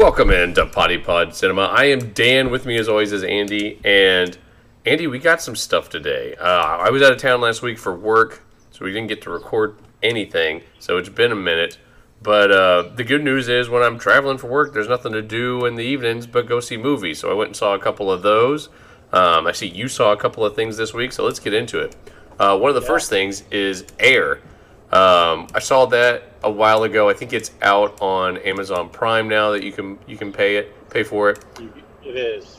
Welcome into Poddy Pod Cinema. I am Dan. With me, as always, is Andy. And Andy, we got some stuff today. Uh, I was out of town last week for work, so we didn't get to record anything. So it's been a minute. But uh, the good news is, when I'm traveling for work, there's nothing to do in the evenings but go see movies. So I went and saw a couple of those. Um, I see you saw a couple of things this week, so let's get into it. Uh, one of the first things is Air. Um, I saw that a while ago. I think it's out on Amazon Prime now that you can you can pay it, pay for it. It is.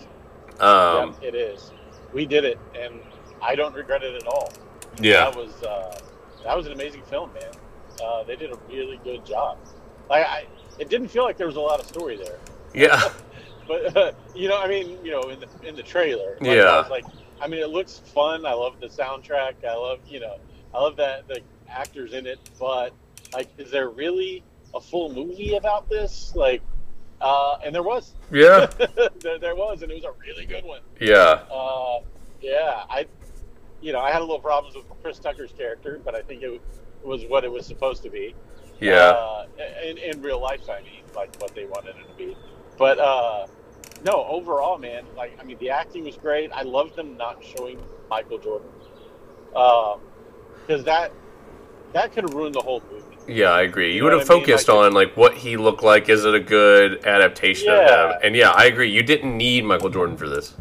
Um, yeah, it is. We did it, and I don't regret it at all. yeah, That was uh, that was an amazing film, man. Uh, they did a really good job. Like, I, it didn't feel like there was a lot of story there, yeah, but uh, you know, I mean, you know, in the in the trailer, like, Yeah. I was like, I mean, it looks fun. I love the soundtrack. I love, you know, I love that the actors in it. But like, is there really a full movie about this? Like, uh, and there was. yeah, there, there was, and it was a really good one. yeah, Uh, yeah, I, you know, I had a little problems with Chris Tucker's character, but I think it was what it was supposed to be. yeah. Uh, in, in real life, I mean, like what they wanted it to be. But uh, no, overall, man, like I mean, the acting was great. I loved them not showing Michael Jordan, because that that could have ruined the whole movie. Yeah, I agree. You You would have I mean? focused Like, on like what he looked like. Is it a good adaptation of him? And yeah, I agree. You didn't need Michael Jordan for this.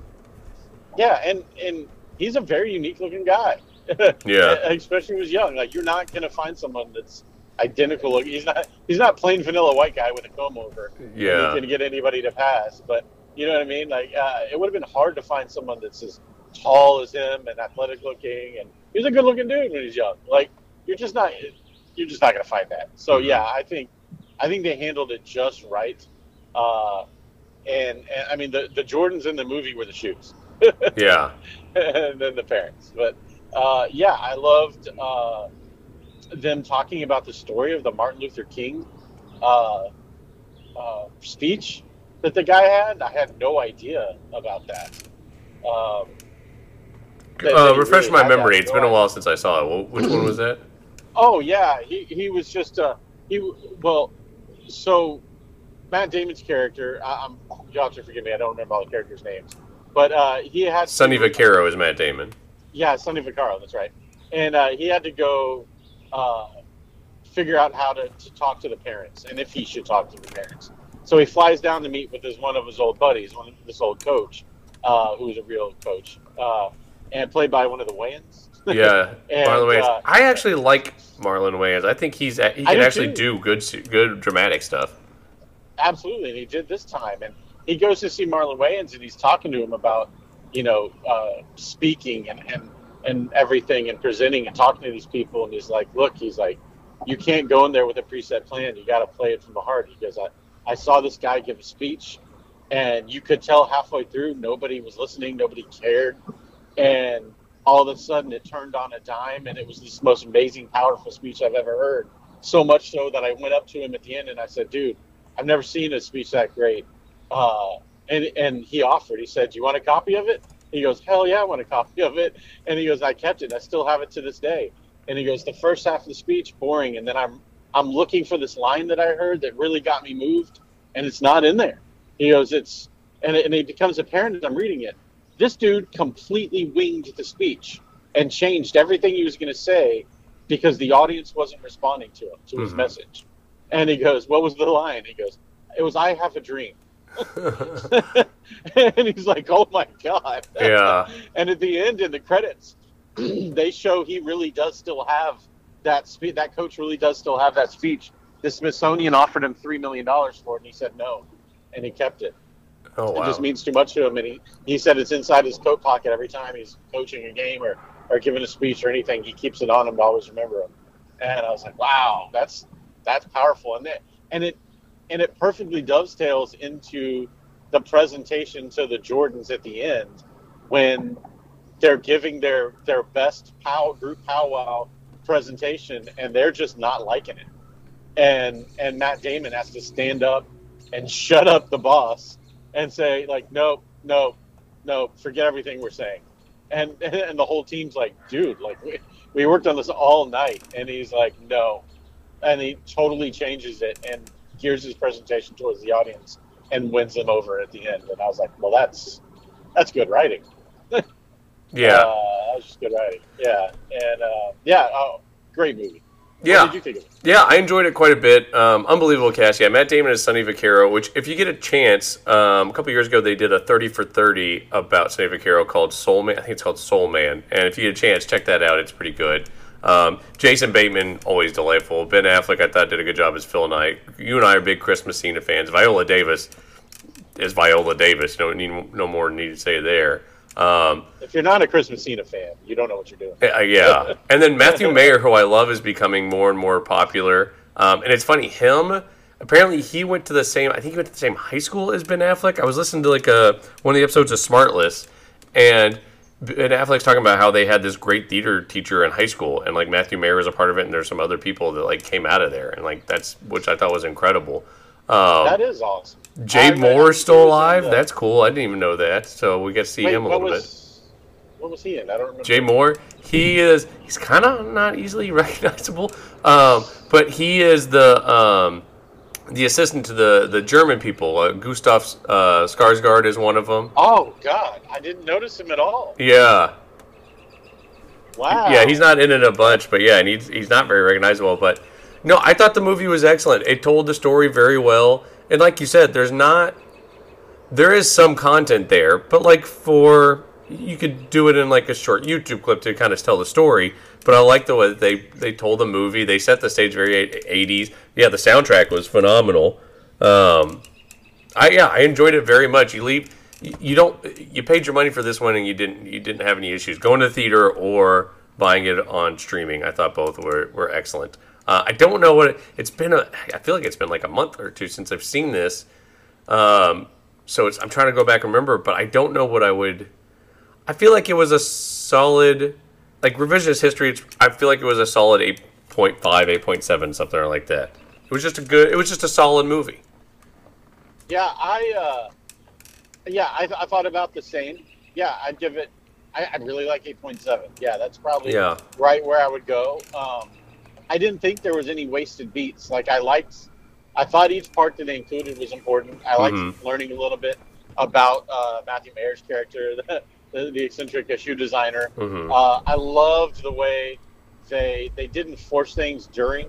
Yeah, and and he's a very unique looking guy. Yeah. especially when he was young. Like you're not gonna find someone that's identical. Look, he's not he's not plain vanilla white guy with a comb over. Yeah. He's gonna get anybody to pass. But you know what I mean? Like uh, it would have been hard to find someone that's as tall as him and athletic looking, and he was a good looking dude when he's young. Like you're just not you're just not gonna find that. So Mhm. yeah, I think I think they handled it just right. Uh, and, and I mean the the Jordans in the movie were the shoes. Yeah, and then the parents. But uh, yeah, I loved uh, them talking about the story of the Martin Luther King uh, uh, speech that the guy had. I had no idea about that. Um, that- that uh, refresh really my memory. It's been a while since I saw it. Which one was that? Oh yeah, he he was just uh he well, so Matt Damon's character. I, I'm you have to forgive me. I don't remember all the characters' names, but uh, he had Sonny to- Vaccaro is Matt Damon. Yeah, Sonny Vaccaro, that's right. And uh, he had to go uh, figure out how to, to talk to the parents and if he should talk to the parents. So he flies down to meet with his one of his old buddies, one of this old coach, uh, who was a real coach, uh, and played by one of the Wayans. Yeah, And, Marlon Wayans. uh, I actually like Marlon Wayans. I think he's he can do actually too. do good good dramatic stuff. Absolutely, and he did this time. And he goes to see Marlon Wayans, and he's talking to him about, you know, uh, speaking and, and and everything, and presenting and talking to these people. And he's like, "Look, he's like, you can't go in there with a preset plan. You got to play it from the heart." He goes, "I I saw this guy give a speech, and you could tell halfway through nobody was listening, nobody cared, and all of a sudden it turned on a dime, and it was this most amazing, powerful speech I've ever heard. So much so that I went up to him at the end and I said, "Dude." I've never seen a speech that great. Uh, and and he offered. He said, "Do you want a copy of it?" He goes, "Hell yeah, I want a copy of it." And he goes, "I kept it. I still have it to this day." And he goes, "The first half of the speech boring, and then I'm I'm looking for this line that I heard that really got me moved, and it's not in there." He goes, "It's," and it, and it becomes apparent as I'm reading it. This dude completely winged the speech and changed everything he was going to say because the audience wasn't responding to him to his Mhm. message. And he goes, "What was the line?" He goes, "It was I have a dream." and he's like, "Oh my god!" yeah, and at the end, in the credits, they show he really does still have that speech. That coach really does still have that speech. The Smithsonian offered him three million dollars for it, and he said no, and he kept it. Oh It just means too much to him, and he, he said it's inside his coat pocket every time he's coaching a game or, or giving a speech or anything. He keeps it on him to always remember him. And I was like, wow, that's that's powerful, and it and it and it perfectly dovetails into the presentation to the Jordans at the end when they're giving their their best pow group powwow presentation, and they're just not liking it. And and Matt Damon has to stand up and shut up the boss and say like, no, no, no, forget everything we're saying. And and the whole team's like, dude, like we, we worked on this all night, and he's like, no, and he totally changes it and gears his presentation towards the audience and wins them over at the end. And I was like, well, that's that's good writing. Yeah. Uh, that was just good writing. Yeah, and uh, yeah, oh, great movie. Yeah. What did you think of it? Yeah, I enjoyed it quite a bit. Um, unbelievable cast. Yeah, Matt Damon as Sonny Vaccaro, which, if you get a chance, um, a couple years ago they did a 30 for 30 about Sonny Vaccaro called Soul Man. I think it's called Soul Man. And if you get a chance, check that out. It's pretty good. Um, Jason Bateman, always delightful. Ben Affleck, I thought, did a good job as Phil Knight. You and I are big Chris Messina fans. Viola Davis is Viola Davis. No need, no more need to say there. Um, If you're not a Chris Messina fan, you don't know what you're doing. uh, yeah, and then Matthew Maher, who I love, is becoming more and more popular. Um, and it's funny, him apparently he went to the same. I think he went to the same high school as Ben Affleck. I was listening to like a one of the episodes of Smartless, and Ben Affleck's talking about how they had this great theater teacher in high school, and like Matthew Maher was a part of it, and there's some other people that like came out of there, and like that's which I thought was incredible. Um, That is awesome. Jay I- still was alive. the- That's cool. I didn't even know that. So we get to see Wait, him a little bit. What was he in? I don't remember. Jay Mohr, he is he's kind of not easily recognizable, um, but he is the um, the assistant to the the German people. Uh, Gustaf uh, Skarsgård is one of them. Oh God, I didn't notice him at all. Yeah, Wow. yeah, he's not in it a bunch, but yeah, and he's he's not very recognizable. But no, I thought the movie was excellent. It told the story very well, and like you said, there's not there is some content there, but like for you could do it in like a short YouTube clip to kind of tell the story. But I like the way they they told the movie. They set the stage very 80s. Yeah, the soundtrack was phenomenal. Um, I yeah, I enjoyed it very much. You leave you don't you paid your money for this one and you didn't you didn't have any issues going to the theater or buying it on streaming. I thought both were were excellent. Uh, I don't know what it, it's been. A, I feel like it's been like a month or two since I've seen this. Um, so it's, I'm trying to go back and remember, but I don't know what I would. I feel like it was a solid, like revisionist history. It's, I feel like it was a solid 8.5, 8.7, something like that. It was just a good. It was just a solid movie. Yeah, I. Uh, yeah, I, I thought about the same. Yeah, I'd give it. I, I really like eight point seven. Yeah, that's probably Yeah. right where I would go. Um, I didn't think there was any wasted beats. Like I liked. I thought each part that they included was important. I liked Mhm. learning a little bit about uh, Matthew Maher's character, the, the, the eccentric shoe designer. hmm Uh, I loved the way they they didn't force things during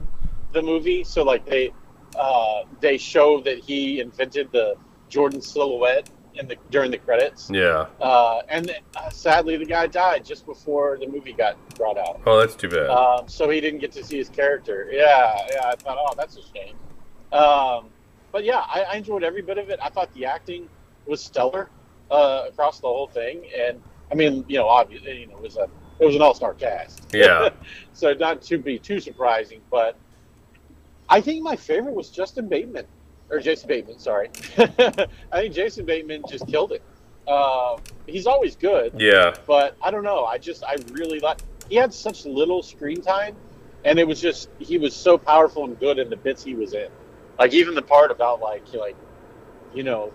the movie. So like they uh, they show that he invented the Jordan silhouette in the during the credits. Yeah. Uh, and uh, sadly, the guy died just before the movie got brought out. Oh, that's too bad. Um, so he didn't get to see his character. Yeah, yeah. I thought, oh, that's a shame. Um, but yeah, I, I enjoyed every bit of it. I thought the acting was stellar uh, across the whole thing, and I mean, you know, obviously, you know, it was a it was an all star cast. Yeah. so not to be too surprising, but I think my favorite was Justin Bateman or Jason Bateman. Sorry, I think Jason Bateman just killed it. Uh, he's always good yeah. but I don't know. I just I really like. He had such little screen time, and it was just he was so powerful and good in the bits he was in. Like even the part about like like, you know,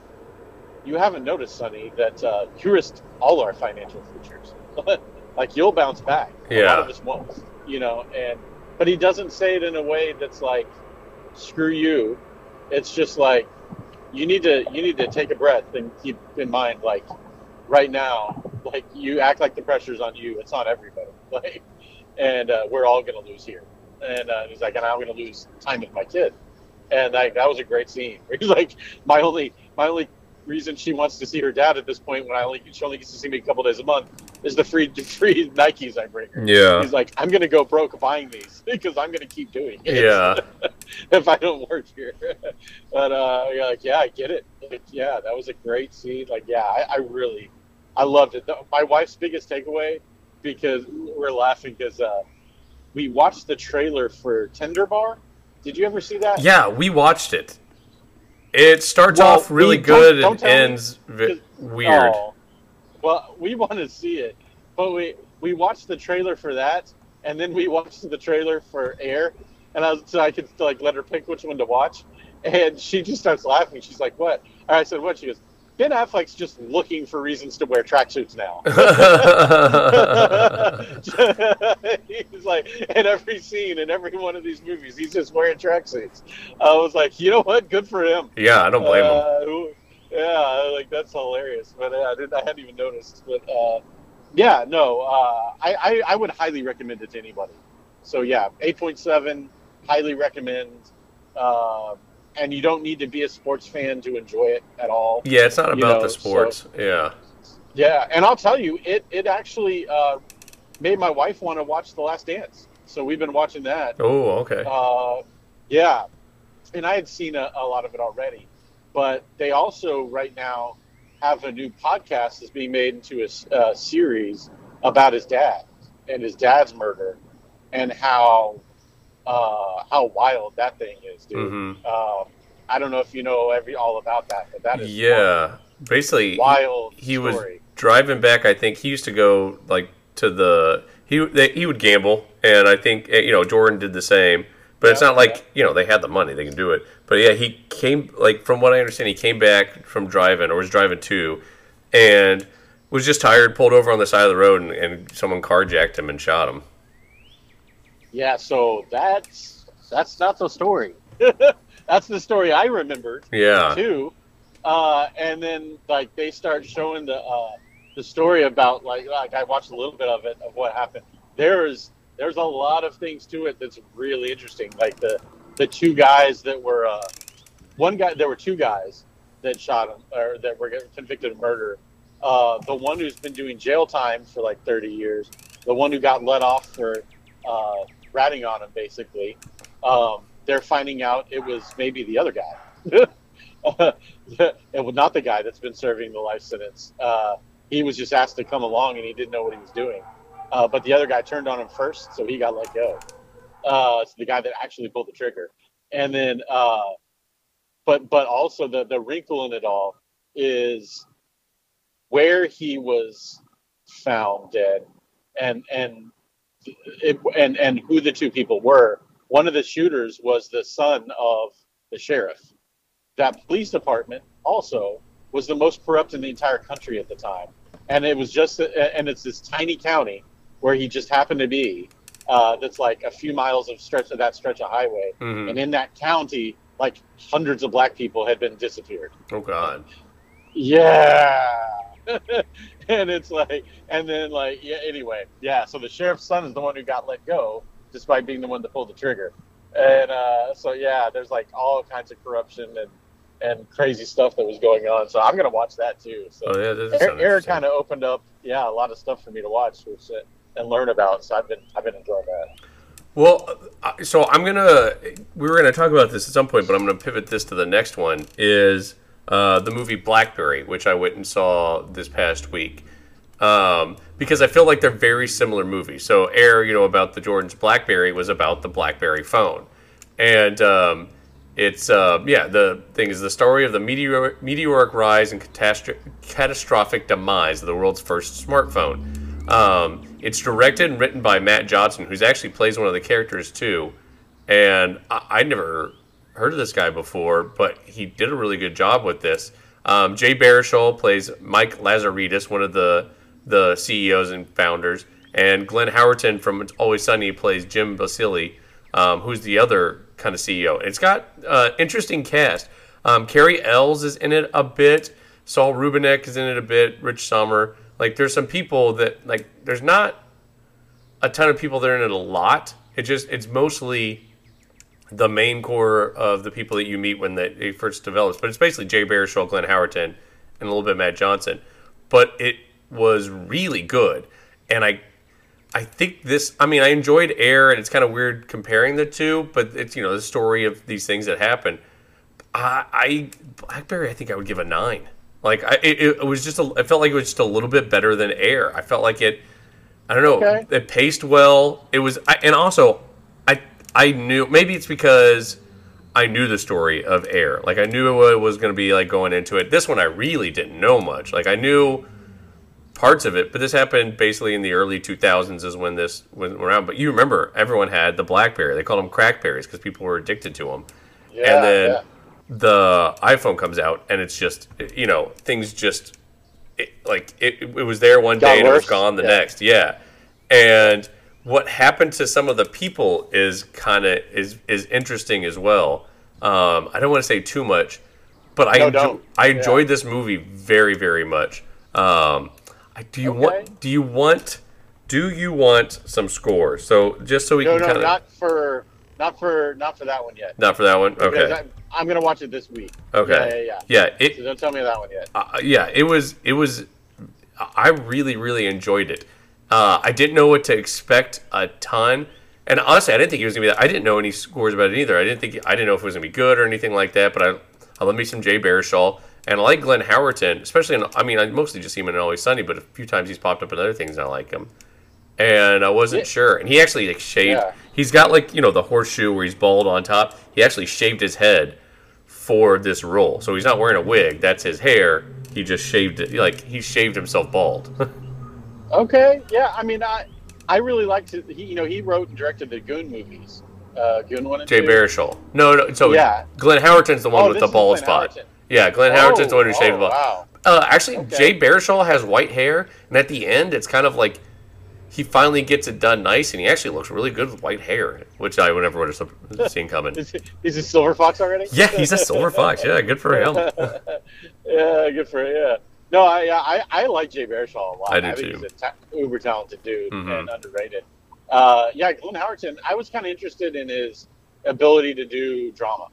you haven't noticed, Sonny, that uh, you risked all our financial futures. like you'll bounce back. A lot Yeah. of us won't. You know, and but he doesn't say it in a way that's like, screw you. It's just like you need to you need to take a breath and keep in mind like right now like you act like the pressure's on you it's on everybody. Like and uh, we're all gonna lose here. And uh, he's like and i'm gonna lose time with my kid. And like that was a great scene. He's like my only my only reason she wants to see her dad at this point when i only she only gets to see me a couple days a month is the free free nikes i bring her Yeah. he's like i'm gonna go broke buying these because i'm gonna keep doing it Yeah. if I don't work here. but uh, yeah, like, yeah, I get it. Like, yeah, that was a great scene. Like, yeah, I, I really, I loved it. The- My wife's biggest takeaway because we're laughing because uh, we watched the trailer for Tender Bar. Did you ever see that? Yeah, we watched it. It starts Well, off really good don't- and don't me. ends vi- weird. Oh. Well, we want to see it, but we we watched the trailer for that, and then we watched the trailer for Air, and I was, so I could like let her pick which one to watch, and she just starts laughing. She's like, "What?" And I said, "What?" She goes, "Ben Affleck's just looking for reasons to wear tracksuits now." he's like, in every scene, in every one of these movies, he's just wearing tracksuits. I was like, you know what? Good for him. yeah, I don't blame him. Uh, who- yeah, like that's hilarious. But uh, I didn't, I hadn't even noticed. But uh, yeah, no, uh, I, I I would highly recommend it to anybody. So yeah, eight point seven, highly recommend. Uh, and you don't need to be a sports fan to enjoy it at all. Yeah, it's not You about know, the sports. so- yeah. Yeah, and I'll tell you, it it actually uh, made my wife want to watch The Last Dance. So we've been watching that. Oh, okay. Uh, yeah, and I had seen a, a lot of it already, but they also right now have a new podcast that's being made into a a series about his dad and his dad's murder, and how uh, how wild that thing is, dude. hmm Um, I don't know if you know every all about that, but that is Yeah. Basically, wild he was story. driving back. I think he used to go like to the he they, he would gamble, and I think eh, you know Jordan did the same. But it's not like you know they had the money; they can do it. But yeah, he came like from what I understand, he came back from driving or was driving too, and was just tired, pulled over on the side of the road, and, and someone carjacked him and shot him. Yeah, so that's that's not the story. that's the story I remembered Yeah, too. Uh, and then like they start showing the uh, the story about like like I watched a little bit of it of what happened. There's there's a lot of things to it that's really interesting. Like the the two guys that were uh, one guy there were two guys that shot him or that were convicted of murder. Uh, the one who's been doing jail time for like 30 years, the one who got let off for uh, ratting on him, basically. Um, they're finding out it was maybe the other guy. it was not the guy that's been serving the life sentence. Uh, he was just asked to come along and he didn't know what he was doing. Uh, but the other guy turned on him first, so he got let go. Uh, so the guy that actually pulled the trigger. And then, uh, but but also the the wrinkle in it all is where he was found dead, and and it, and and who the two people were. One of the shooters was the son of the sheriff. That police department also was the most corrupt in the entire country at the time, and it was just and it's this tiny county where he just happened to be. Uh, that's like a few miles of stretch of that stretch of highway, hmm and in that county, like hundreds of black people had been disappeared. Oh God. Yeah. and it's like, and then like, yeah. Anyway, yeah. So the sheriff's son is the one who got let go, despite being the one that pulled the trigger. And uh, so yeah, there's like all kinds of corruption and and crazy stuff that was going on. So I'm gonna watch that too. So Oh yeah, Eric, Eric kind of opened up, yeah, a lot of stuff for me to watch, which uh, and learn about. So I've been I've been enjoying that. Well, so I'm gonna. We were gonna talk about this at some point, but I'm gonna pivot this to the next one. Is uh, the movie Blackberry, which I went and saw this past week, um, because I feel like they're very similar movies. So, Air, you know, about the Jordan's BlackBerry was about the BlackBerry phone, and um, it's uh, yeah. The thing is the story of the meteor, meteoric rise and catastro- catastrophic demise of the world's first smartphone. Um, it's directed and written by Matt Johnson, who's actually plays one of the characters too. And I, I'd never heard of this guy before, but he did a really good job with this. Um, Jay Baruchel plays Mike Lazaridis, one of the the CEOs and founders, and Glenn Howerton from It's Always Sunny plays Jim Balsillie, um, who's the other kind of CEO. It's got uh, interesting cast. Um, Cary Elwes is in it a bit. Saul Rubinek is in it a bit. Rich Sommer. Like, there's some people that like. There's not a ton of people that are in it a lot. It just it's mostly the main core of the people that you meet when they, it first develops. But it's basically Jay Baruchel, Glenn Howerton, and a little bit Matt Johnson. But it was really good, and I I think this. I mean, I enjoyed Air, and it's kind of weird comparing the two, but it's you know the story of these things that happen. I, I Blackberry, I think I would give a nine. Like I, it, it was just, a, I felt like it was just a little bit better than Air. I felt like it. I don't know. Okay. It paced well. It was, I, and also, I, I knew maybe it's because I knew the story of Air. Like I knew what it was going to be like going into it. This one I really didn't know much. Like I knew parts of it, but this happened basically in the early 2000s is when this went around. But you remember, everyone had the BlackBerry. They called them crackberries because people were addicted to them. Yeah, and then yeah. The iPhone comes out, and it's just you know things just it, like it, it was there one Got day and it was gone the Yeah. next. Yeah, and what happened to some of the people is kind of is is interesting as well. Um, I don't want to say too much, but I No, enjo-. I Yeah. enjoyed this movie very very much. Um, I, do you Okay. want do you want do you want some scores? So just so we No, can no, kind of not for not for not for that one yet. not for that one. Okay, I'm, I'm gonna watch it this week. okay, Yeah, yeah, yeah. yeah. It So don't tell me that one yet. uh, yeah, it was it was. I really really enjoyed it. Uh, I didn't know what to expect a ton, and honestly, I didn't think it was gonna be that. I didn't know any scores about it either. I didn't think I didn't know if it was gonna be good or anything like that. But I I love me some Jay Baruchel, and I like Glenn Howerton, especially in. I mean, I mostly just see him in Always Sunny, but a few times he's popped up in other things, and I like him. And I wasn't Yeah. sure, and he actually like shaved. Yeah. He's got like you know the horseshoe where he's bald on top. He actually shaved his head for this role. So he's not wearing a wig. That's his hair. He just shaved it. Like he shaved himself bald. Okay, yeah. I mean, I I really liked it. He, you know, he wrote and directed the Goon movies. Uh, Goon one and Jay two. Baruchel. No, no. So Yeah. Glenn Howerton's the one Oh, with the bald spot. Howerton. Yeah, Glenn Howerton's the one who shaved the oh, bald. Wow. Uh, actually, Okay. Jay Baruchel has white hair, and at the end, it's kind of like he finally gets it done nice, and he actually looks really good with white hair, which I would never would have seen coming. Is he, is Silver Fox already? Yeah, he's a silver fox. Yeah, good for him. yeah, good for yeah. No, I I, I like Jay Baruchel a lot. I do think too. he's a ta- uber talented dude Mhm. and underrated. Uh, yeah, Glenn Howerton. I was kind of interested in his ability to do drama,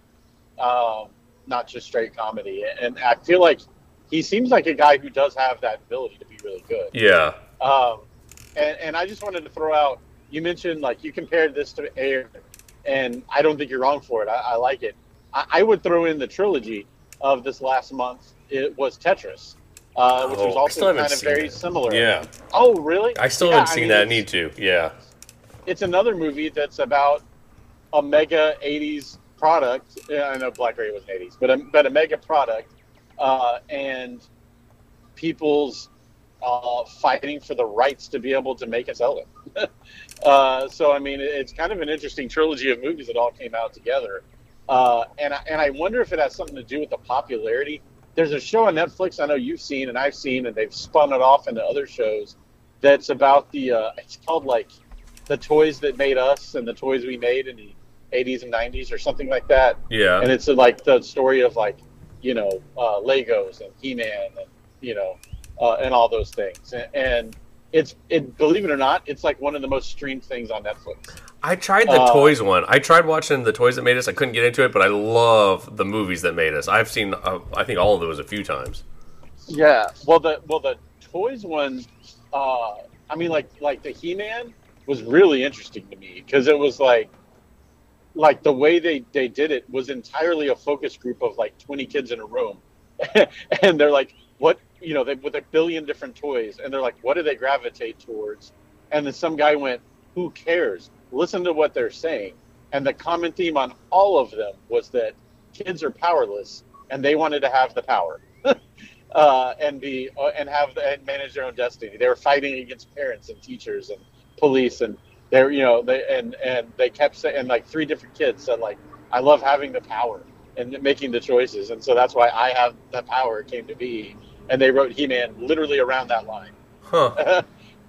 um, not just straight comedy. And I feel like he seems like a guy who does have that ability to be really good. Yeah. Um, and, and I just wanted to throw out. You mentioned like you compared this to Air, and I don't think you're wrong for it. I, I like it. I, I would throw in the trilogy of this last month. It was Tetris, uh, which Oh, was also kind of very it. similar. Yeah. Oh, really? I still Yeah, haven't seen mean, that. I need to. Yeah. It's another movie that's about a mega '80s product. Yeah, I know Blackberry was '80s, but a, but a mega product, uh, and people's uh, fighting for the rights to be able to make and sell it. uh, so I mean, it's kind of an interesting trilogy of movies that all came out together. Uh, and I, and I wonder if it has something to do with the popularity. There's a show on Netflix I know you've seen and I've seen, and they've spun it off into other shows. That's about the. Uh, it's called like the toys that made us and the toys we made in the 80s and 90s or something like that Yeah. and it's like the story of like you know uh, Legos and He-Man and you know uh, and all those things and, and it's it believe it or not it's like one of the most streamed things on Netflix. I tried the Uh, toys one. I tried watching the toys that made us. I couldn't get into it, but I love the movies that made us. I've seen, uh, I think, all of those a few times. Yeah. Well, the well the toys one, uh, I mean like like the He-Man was really interesting to me because it was like like the way they they did it was entirely a focus group of like 20 kids in a room and they're like what you know they with a billion different toys and they're like what do they gravitate towards? And then some guy went who cares? Listen to what they're saying. And the common theme on all of them was that kids are powerless and they wanted to have the power uh, and be uh, and have and manage their own destiny. They were fighting against parents and teachers and police and they're you know they and and they kept saying and like three different kids said like i love having the power and making the choices. And so that's why i have the power came to be and they wrote he-man literally around that line Huh.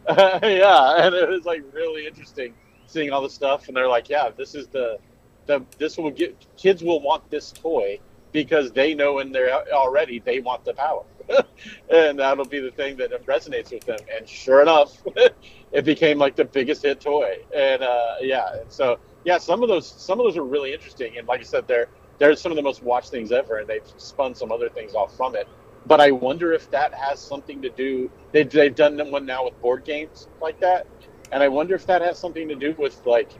yeah and it was like really interesting seeing all the stuff and they're like yeah this is the the this will get kids will want this toy because they know in there already they want the power and that'll be the thing that resonates with them and sure enough it became like the biggest hit toy and uh yeah and so yeah some of those some of those are really interesting and like i said they're they're some of the most watched things ever and they've spun some other things off from it but i wonder if that has something to do they've, they've done one now with board games like that and i wonder if that has something to do with like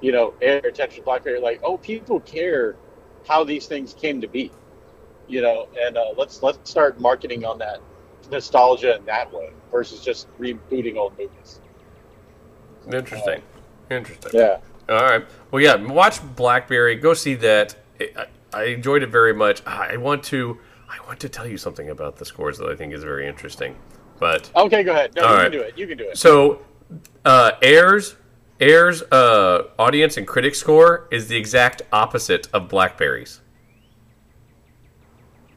you know air tetris blackberry like oh people care how these things came to be you know and uh, let's let's start marketing on that nostalgia in that way versus just rebooting old movies Interesting. Interesting. yeah All right. Well, yeah. Watch Blackberry. Go see that. I, I enjoyed it very much. I want to. I want to tell you something about the scores that I think is very interesting. But okay go ahead no you right. can do it you can do it so, uh, Air's Air's uh, audience and critic score is the exact opposite of Blackberry's.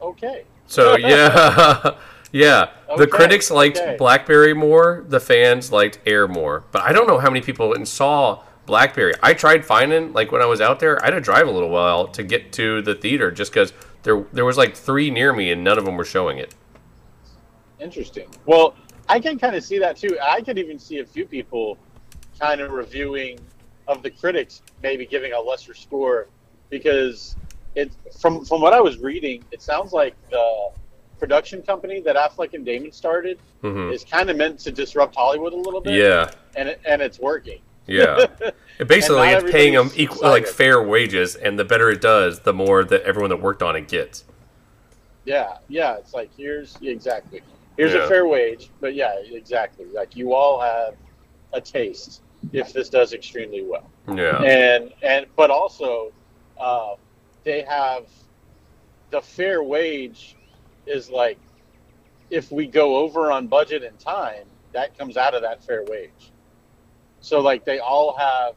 okay So yeah, yeah. Okay. The critics liked okay. BlackBerry more. The fans liked Air more. But I don't know how many people and saw Blackberry. I tried finding like when I was out there, I had to drive a little while to get to the theater just because there there was like three near me and none of them were showing it. Interesting. Well, I can kind of see that too. I could even see a few people kind of reviewing of the critics, maybe giving a lesser score because it from from what I was reading, it sounds like the production company that Affleck and Damon started Mhm. is kind of meant to disrupt Hollywood a little bit. Yeah, and it, and it's working. Yeah. It basically, it's paying them equal, like fair wages, and the better it does, the more that everyone that worked on it gets. Yeah, yeah. It's like here's exactly here's Yeah. a fair wage, but yeah, exactly. Like you all have a taste if this does extremely well. Yeah, and and but also uh, they have the fair wage is like if we go over on budget and time that comes out of that fair wage so like they all have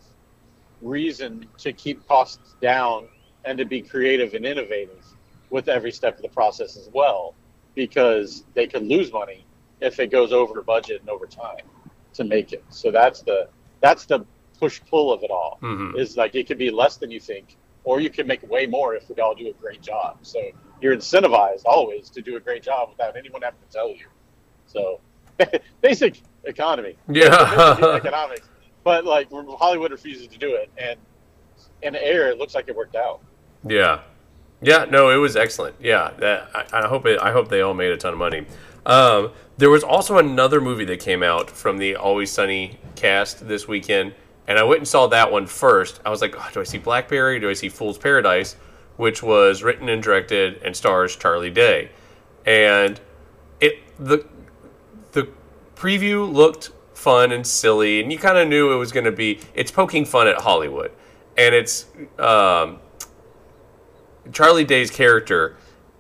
reason to keep costs down and to be creative and innovative with every step of the process as well because they could lose money if it goes over budget and over time to make it. So that's the that's the push pull of it all Mhm. is like it could be less than you think or you can make way more if we all do a great job. So you're incentivized always to do a great job without anyone having to tell you. So basic economy. Yeah, economics but like hollywood refuses to do it and in the air it looks like it worked out yeah, yeah. No, it was excellent. Yeah, that I, I hope it. I hope they all made a ton of money. Um, there was also another movie that came out from the Always Sunny cast this weekend, and I went and saw that one first. I was like, oh, do I see Blackberry? Do I see Fool's Paradise? Which was written and directed and stars Charlie Day, and it the the preview looked fun and silly, and you kind of knew it was going to be. It's poking fun at Hollywood, and it's um, Charlie Day's character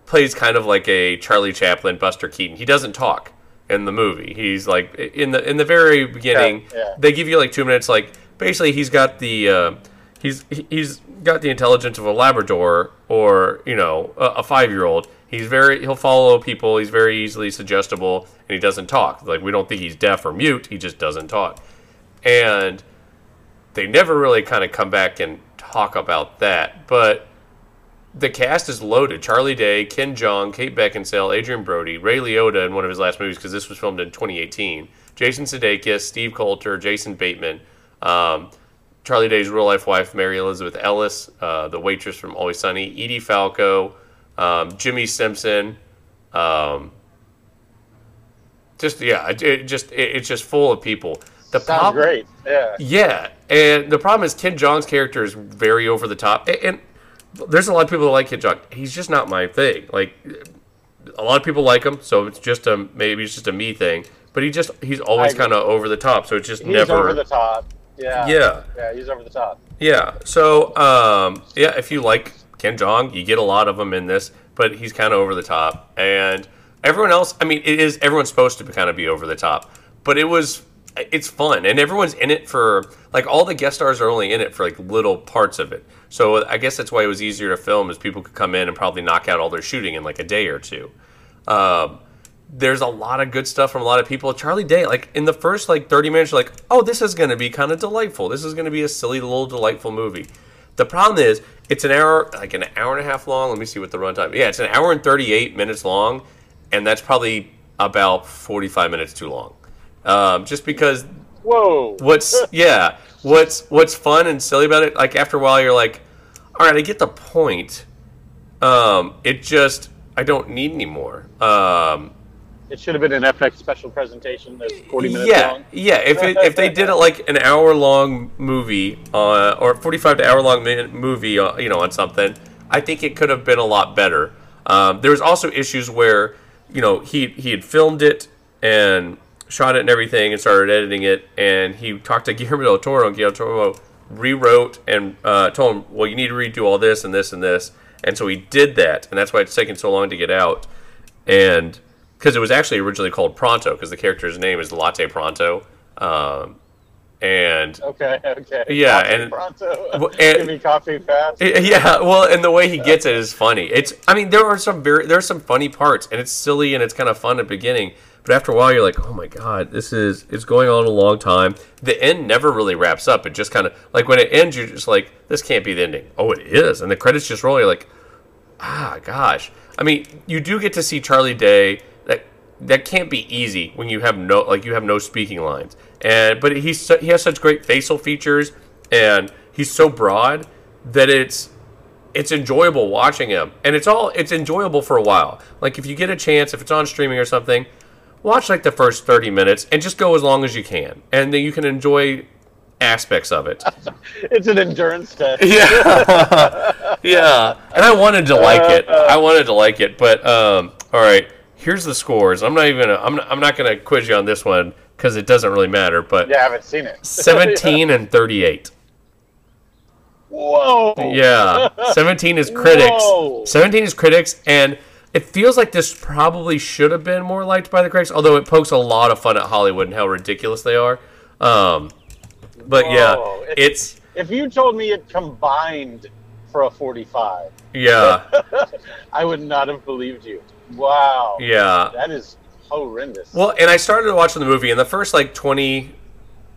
plays kind of like a Charlie Chaplin, Buster Keaton. He doesn't talk in the movie. He's like in the in the very beginning. Yeah, yeah. They give you like two minutes. Like basically, he's got the uh, he's he's got the intelligence of a Labrador or you know a, a five year old. He's very he'll follow people. He's very easily suggestible, and he doesn't talk. Like we don't think he's deaf or mute. He just doesn't talk, and they never really kind of come back and talk about that. But the cast is loaded. Charlie Day, Ken Jeong, Kate Beckinsale, Adrien Brody, Ray Liotta in one of his last movies because this was filmed in 2018. Jason Sudeikis, Steve Coulter, Jason Bateman, um, Charlie Day's real life wife Mary Elizabeth Ellis, uh, the waitress from Always Sunny, Edie Falco, um, Jimmy Simpson. Um, just yeah, it, it just it, it's just full of people. The sounds prob- great yeah yeah, and the problem is Ken Jeong's character is very over the top, and, and there's a lot of people that like Ken Jeong. He's just not my thing. Like a lot of people like him, so it's just a maybe it's just a me thing. But he just he's always kind of over the top, so it's just he's never. over the top yeah yeah, yeah he's over the top yeah. So um, yeah, if you like Ken Jeong, you get a lot of him in this, but he's kind of over the top, and everyone else. I mean, it is everyone's supposed to kind of be over the top, but it was it's fun, and everyone's in it for like all the guest stars are only in it for like little parts of it. So I guess that's why it was easier to film, is people could come in and probably knock out all their shooting in like a day or two. Um, there's a lot of good stuff from a lot of people. Charlie Day, like in the first like 30 minutes, you're like, oh, this is going to be kind of delightful. This is going to be a silly little delightful movie. The problem is, it's an hour, like an hour and a half long. Let me see what the runtime. Yeah, it's an hour and 38 minutes long, and that's probably about 45 minutes too long. Um, just because whoa what's yeah what's what's fun and silly about it like after a while you're like all right i get the point um it just i don't need any more um it should have been an fx special presentation that's 40 minutes yeah long. yeah if it, if they did it like an hour long movie uh, or 45 to hour long movie uh, you know on something i think it could have been a lot better. Um, there was also issues where you know he he had filmed it and shot it and everything and started editing it and he talked to Guillermo del Toro and Guillermo del Toro rewrote and uh, told him well you need to redo all this and this and this. And so he did that and that's why it's taken so long to get out. And because it was actually originally called Pronto because the character's name is Latte Pronto, um, and okay okay Yeah, Coffee and- pronto and- give me coffee fast yeah, well, and the way he gets it is funny. It's, I mean, there are some very, there are some funny parts, and it's silly and it's kind of fun at the beginning, But after a while, you're like, oh my god, this is it's going on a long time. The end never really wraps up. It just kind of like when it ends, you're just like, this can't be the ending. Oh, it is, and the credits just roll. You're like, ah, gosh. I mean, you do get to see Charlie Day. That can't be easy when you have no like you have no speaking lines. And but he's su- he has such great facial features, and he's so broad that it's it's enjoyable watching him, and it's all it's enjoyable for a while. Like if you get a chance, if it's on streaming or something, watch like the first thirty minutes and just go as long as you can, and then you can enjoy aspects of it. It's an endurance test. Yeah, yeah. And I wanted to like it. I wanted to like it, but um, all right. Here's the scores. I'm not even. Gonna, I'm. Not, I'm not going to quiz you on this one because it doesn't really matter. But Yeah, I haven't seen it. 17 and 38. Whoa. Yeah, 17 is critics. Whoa. 17 is critics, and it feels like this probably should have been more liked by the critics. Although it pokes a lot of fun at Hollywood and how ridiculous they are. Um, but Whoa. yeah, it's If you told me it combined for a 45, yeah, I would not have believed you. Wow. yeah. That is horrendous. Well, and I started watching the movie, and the first like 20,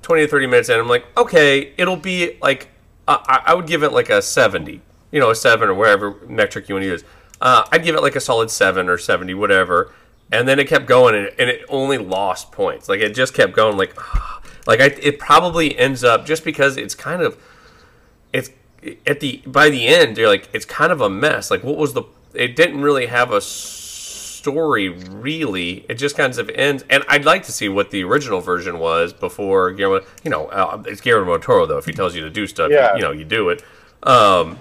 20 to 30 minutes in, I'm like, okay, it'll be like, I, I would give it like a 70, you know, a 7 or whatever metric you want to use. Uh, I'd give it like a solid 7 or 70, whatever. And then it kept going, and, and it only lost points. Like, it just kept going, like, like I, it probably ends up, just because it's kind of, it's, at the, by the end, you're like, it's kind of a mess. Like, what was the, it didn't really have a story really it just kind of ends and i'd like to see what the original version was before guillermo you know uh, it's guillermo del toro though if he tells you to do stuff Yeah. you know you do it um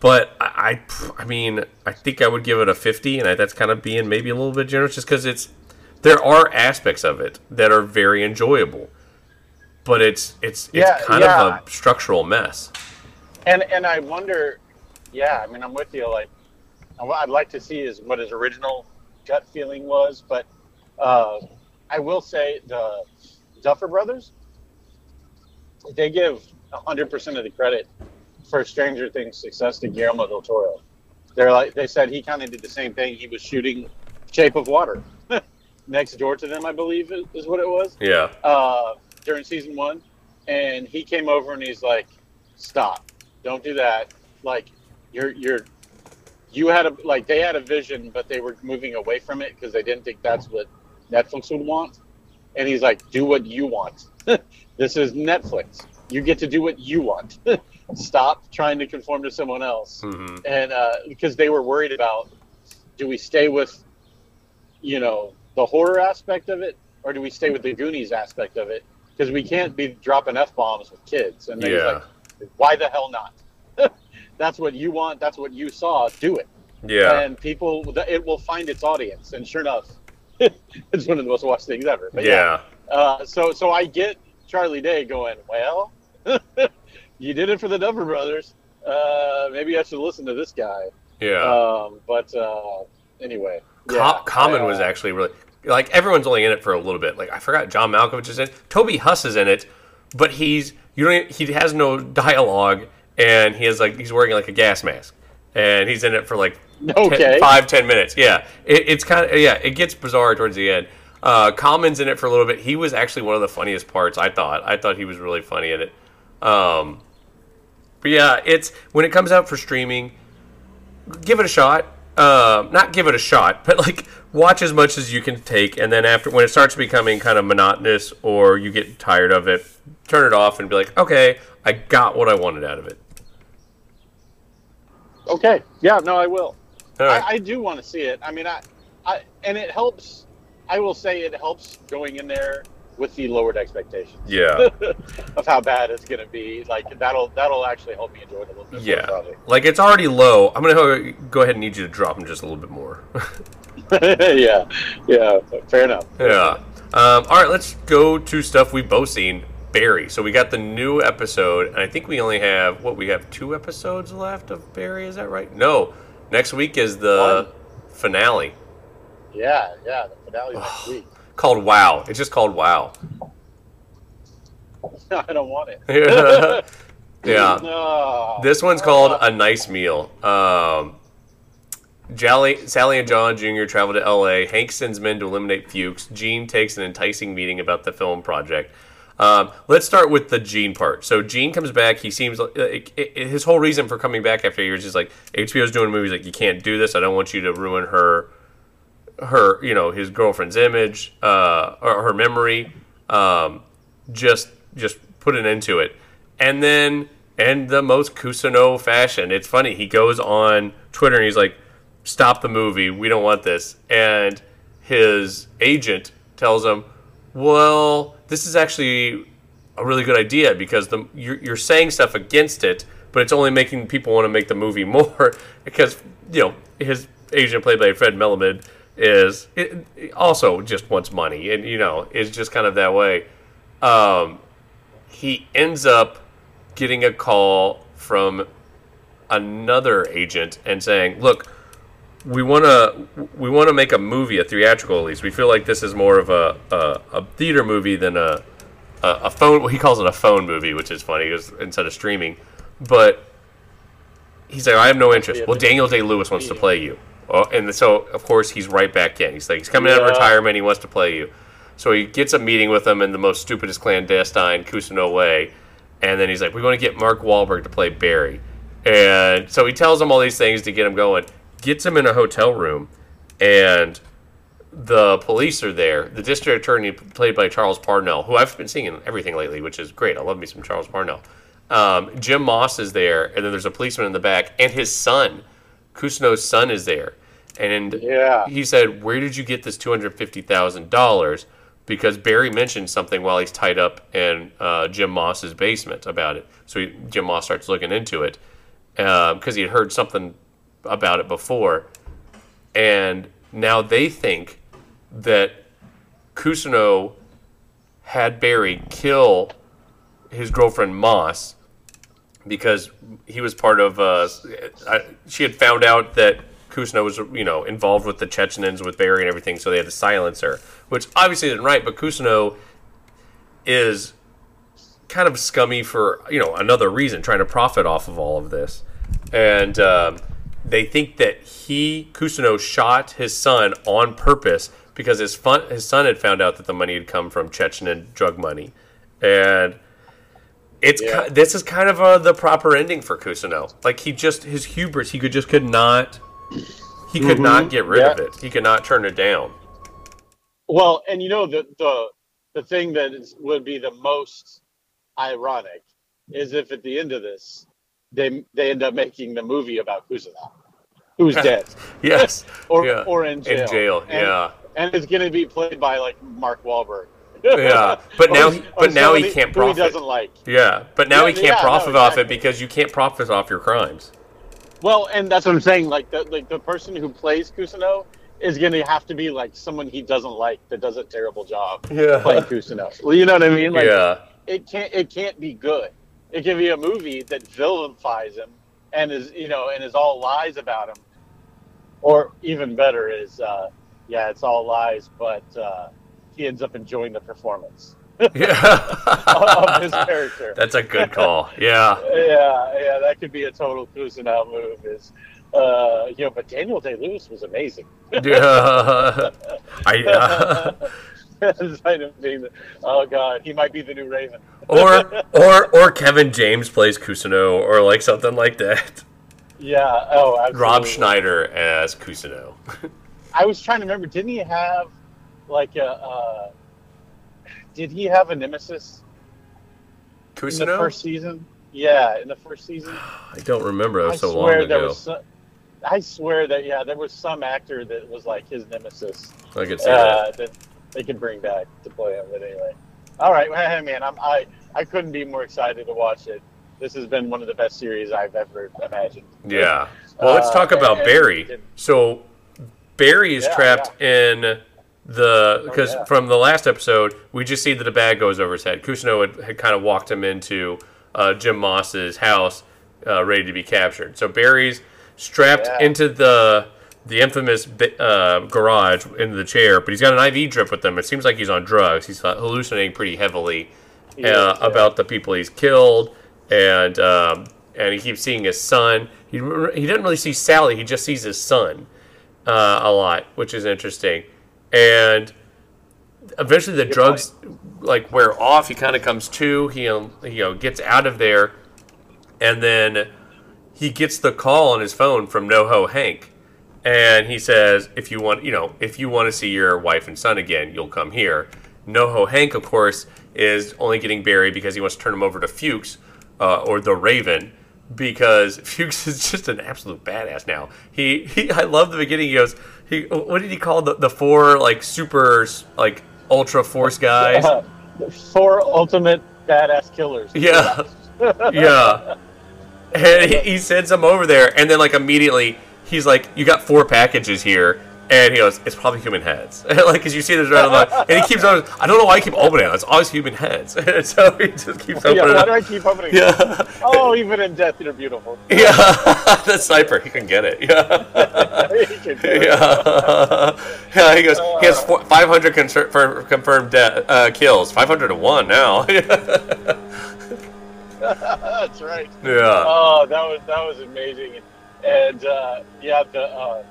but I, I i mean i think i would give it a 50 and I, that's kind of being maybe a little bit generous just because it's there are aspects of it that are very enjoyable but it's it's it's Yeah, kind yeah. of a structural mess And and I wonder, yeah, I mean, I'm with you. Like, what I'd like to see is what his original gut feeling was. But uh, I will say the Duffer Brothers, they give 100% of the credit for Stranger Things' success to Guillermo del Toro. They're like they said he kind of did the same thing. He was shooting Shape of Water next door to them, I believe is, is what it was yeah uh, during season one, and he came over and he's like, "Stop! Don't do that! Like, you're you're you had a like they had a vision, but they were moving away from it because they didn't think that's what Netflix would want." And he's like, "Do what you want. this is Netflix. You get to do what you want. Stop trying to conform to someone else." hmm and uh, because they were worried about do we stay with you know the horror aspect of it or do we stay with the goonies aspect of it because we can't be dropping f-bombs with kids and they're Yeah. like why the hell not that's what you want that's what you saw do it yeah and people it will find its audience and sure enough it's one of the most watched things ever but yeah uh, so so I get Charlie Day going, well, you did it for the Duffer Brothers. Uh, maybe I should listen to this guy. yeah Um, but uh, anyway, Co- yeah, Common I, uh, was actually really like everyone's only in it for a little bit. Like I forgot John Malkovich is in. it. Toby Huss is in it, but he's you don't he has no dialogue and he has like he's wearing like a gas mask and he's in it for like ten- Okay. five ten minutes. Yeah, it, it's kind of yeah it gets bizarre towards the end. Uh, Common's in it for a little bit. He was actually one of the funniest parts. I thought. I thought he was really funny in it. Um, but yeah, it's when it comes out for streaming give it a shot. Uh, not give it a shot, but like watch as much as you can take, and then after when it starts becoming kind of monotonous or you get tired of it, turn it off and be like, okay, I got what I wanted out of it. Okay, yeah, no, I will. Right. I, I do want to see it. I mean, I, I, and it helps. I will say it helps going in there with the lowered expectations yeah, of how bad it's going to be. Like that'll that'll actually help me enjoy it a little bit. more, yeah. probably. Like it's already low. I'm gonna go- go ahead and need you to drop them just a little bit more. yeah, yeah, fair enough. Yeah. Um, all right, let's go to stuff we've both seen. Barry. So we got the new episode, and I think we only have what we have two episodes left of Barry. Is that right? No. Next week is the finale Yeah, yeah, the finale next week. called Wow. It's just called Wow. I don't want it. yeah. No. This one's called A Nice Meal. Um, Jolly, Sally and John Jr. travel to L.A. Hank sends men to eliminate Fuchs. Gene takes an enticing meeting about the film project. Um, let's start with the Gene part. So Gene comes back. He seems like it, it, his whole reason for coming back after years is like HBO's doing movies. Like you can't do this. I don't want you to ruin her, her you know his girlfriend's image uh, or her memory. Um, just just put an end to it. And then in the most Cousineau fashion, it's funny. He goes on Twitter and he's like, "Stop the movie. We don't want this." And his agent tells him, "Well." This is actually a really good idea because the you're, you're saying stuff against it, but it's only making people want to make the movie more because you know his agent played by Fred Melamed is it, also just wants money and you know is just kind of that way. Um, he ends up getting a call from another agent and saying, "Look, we want to we want to make a movie, a theatrical at least. We feel like this is more of a a, a theater movie than a, a, a phone. Well, he calls it a phone movie, which is funny because instead of streaming. But he's like, I have no interest. Well, Daniel Day Lewis wants to play you, oh, and so of course he's right back in. He's like, he's coming out of retirement. He wants to play you. So he gets a meeting with him in the most stupidest clandestine Cousineau way, and then he's like, we want to get Mark Wahlberg to play Barry. And so he tells him all these things to get him going gets him in a hotel room, and the police are there. The district attorney, played by Charles Parnell, who I've been seeing in everything lately, which is great. I love me some Charles Parnell. Um, Jim Moss is there, and then there's a policeman in the back, and his son, Cousineau's son, is there. And yeah. he said, "Where did you get this two hundred fifty thousand dollars?" Because Barry mentioned something while he's tied up in uh, Jim Moss's basement about it. So he, Jim Moss starts looking into it because uh, he had heard something about it before, and now they think that Cousineau had Barry kill his girlfriend Moss because he was part of. Uh, she had found out that Cousineau was, you know, involved with the Chechens with Barry and everything, so they had to silence her, which obviously isn't right. But Cousineau is kind of scummy for you know another reason, trying to profit off of all of this, and. Um, they think that he Cousineau shot his son on purpose because his fun, his son had found out that the money had come from Chechen drug money, and it's yeah. this is kind of a, the proper ending for Cousineau. Like he just his hubris, he could just could not he could mm-hmm. not get rid yeah. of it. He could not turn it down. Well, and you know the the the thing that is, would be the most ironic is if at the end of this they they end up making the movie about Cousineau, who's dead. yes. or yeah. or in jail. In jail. And, yeah. And it's going to be played by like Mark Wahlberg. yeah, but now, or, but or now he can't profit. He doesn't like. Yeah, but now yeah, he can't yeah, profit no, exactly. off it because you can't profit off your crimes. Well, and that's what I'm saying. Like the like the person who plays Cousineau is going to have to be like someone he doesn't like that does a terrible job yeah. playing Cousineau. Well, you know what I mean? Like, yeah. It can't it can't be good. It can be a movie that vilifies him and is you know and is all lies about him, or even better is uh, yeah, it's all lies, but uh, he ends up enjoying the performance. yeah. of his character. That's a good call. Yeah. yeah, yeah, that could be a total Cousineau move. Is uh, you know, but Daniel Day Lewis was amazing. yeah. I. Uh, being oh god, he might be the new Raven. or or or Kevin James plays Cousineau, or like something like that. Yeah. Oh, absolutely. Rob Schneider as Cousineau. I was trying to remember. Didn't he have like a? Uh, did he have a nemesis? Cousineau? In the first season. Yeah, in the first season. I don't remember. That was I so long ago. Some, I swear that yeah, there was some actor that was like his nemesis. I could see uh, that. that they can bring back to play him. But anyway, all right, hey man, I'm I I couldn't be more excited to watch it. This has been one of the best series I've ever imagined. Yeah. Well, let's talk uh, about and, Barry. And, so Barry is yeah, trapped yeah. in the because oh, yeah. from the last episode we just see that a bag goes over his head. Cousineau had, had kind of walked him into uh, Jim Moss's house, uh, ready to be captured. So Barry's strapped into the the infamous uh, garage into the chair, but he's got an IV drip with him. It seems like he's on drugs. He's hallucinating pretty heavily uh, is, yeah. about the people he's killed, and um, and he keeps seeing his son. He he doesn't really see Sally. He just sees his son, uh, a lot, which is interesting. And eventually, the drugs like wear off. He kind of comes to. He um, you know gets out of there, and then he gets the call on his phone from NoHo Hank, and he says, "If you want, you know, if you want to see your wife and son again, you'll come here." NoHo Hank, of course, is only getting Barry because he wants to turn him over to Fuchs uh, or the Raven because Fuchs is just an absolute badass now. He, he I love the beginning. He goes, he what did he call the, the four like super like ultra force guys? Uh, four ultimate badass killers. Yeah, yeah. And he, he sends them over there, and then like immediately he's like, "You got four packages here." And he goes, "It's probably human heads." like, cause you see this right on the, and he keeps on. I don't know why I keep opening it. It's always human heads. and so he just keeps opening Yeah, it. why up. do I keep opening? Yeah. Oh, even in death, you're beautiful. Yeah, the sniper, he can get it. Yeah, You can do it. yeah. yeah he goes. He has four, 500 confirmed confirmed de- uh, kills. 501 now. That's right. Yeah. Oh, that was that was amazing, and uh, yeah, the uh,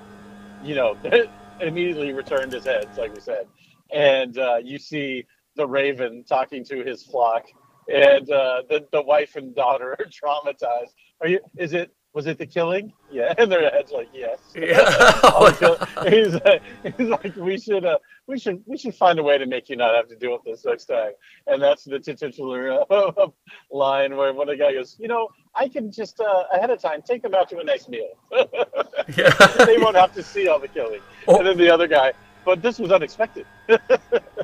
you know immediately returned his heads, like we said, and uh, you see the Raven talking to his flock, and uh, the the wife and daughter are traumatized. Are you? Is it? Was it the killing? Yeah, and their heads like yes. Kill- he's, like, he's like, we should, uh, we should, we should find a way to make you not have to deal with this next time. And that's the titular uh, line where when the guy goes, you know, I can just uh, ahead of time take them out to a nice meal. yeah. they won't have to see all the killing. Oh. And then the other guy, but this was unexpected.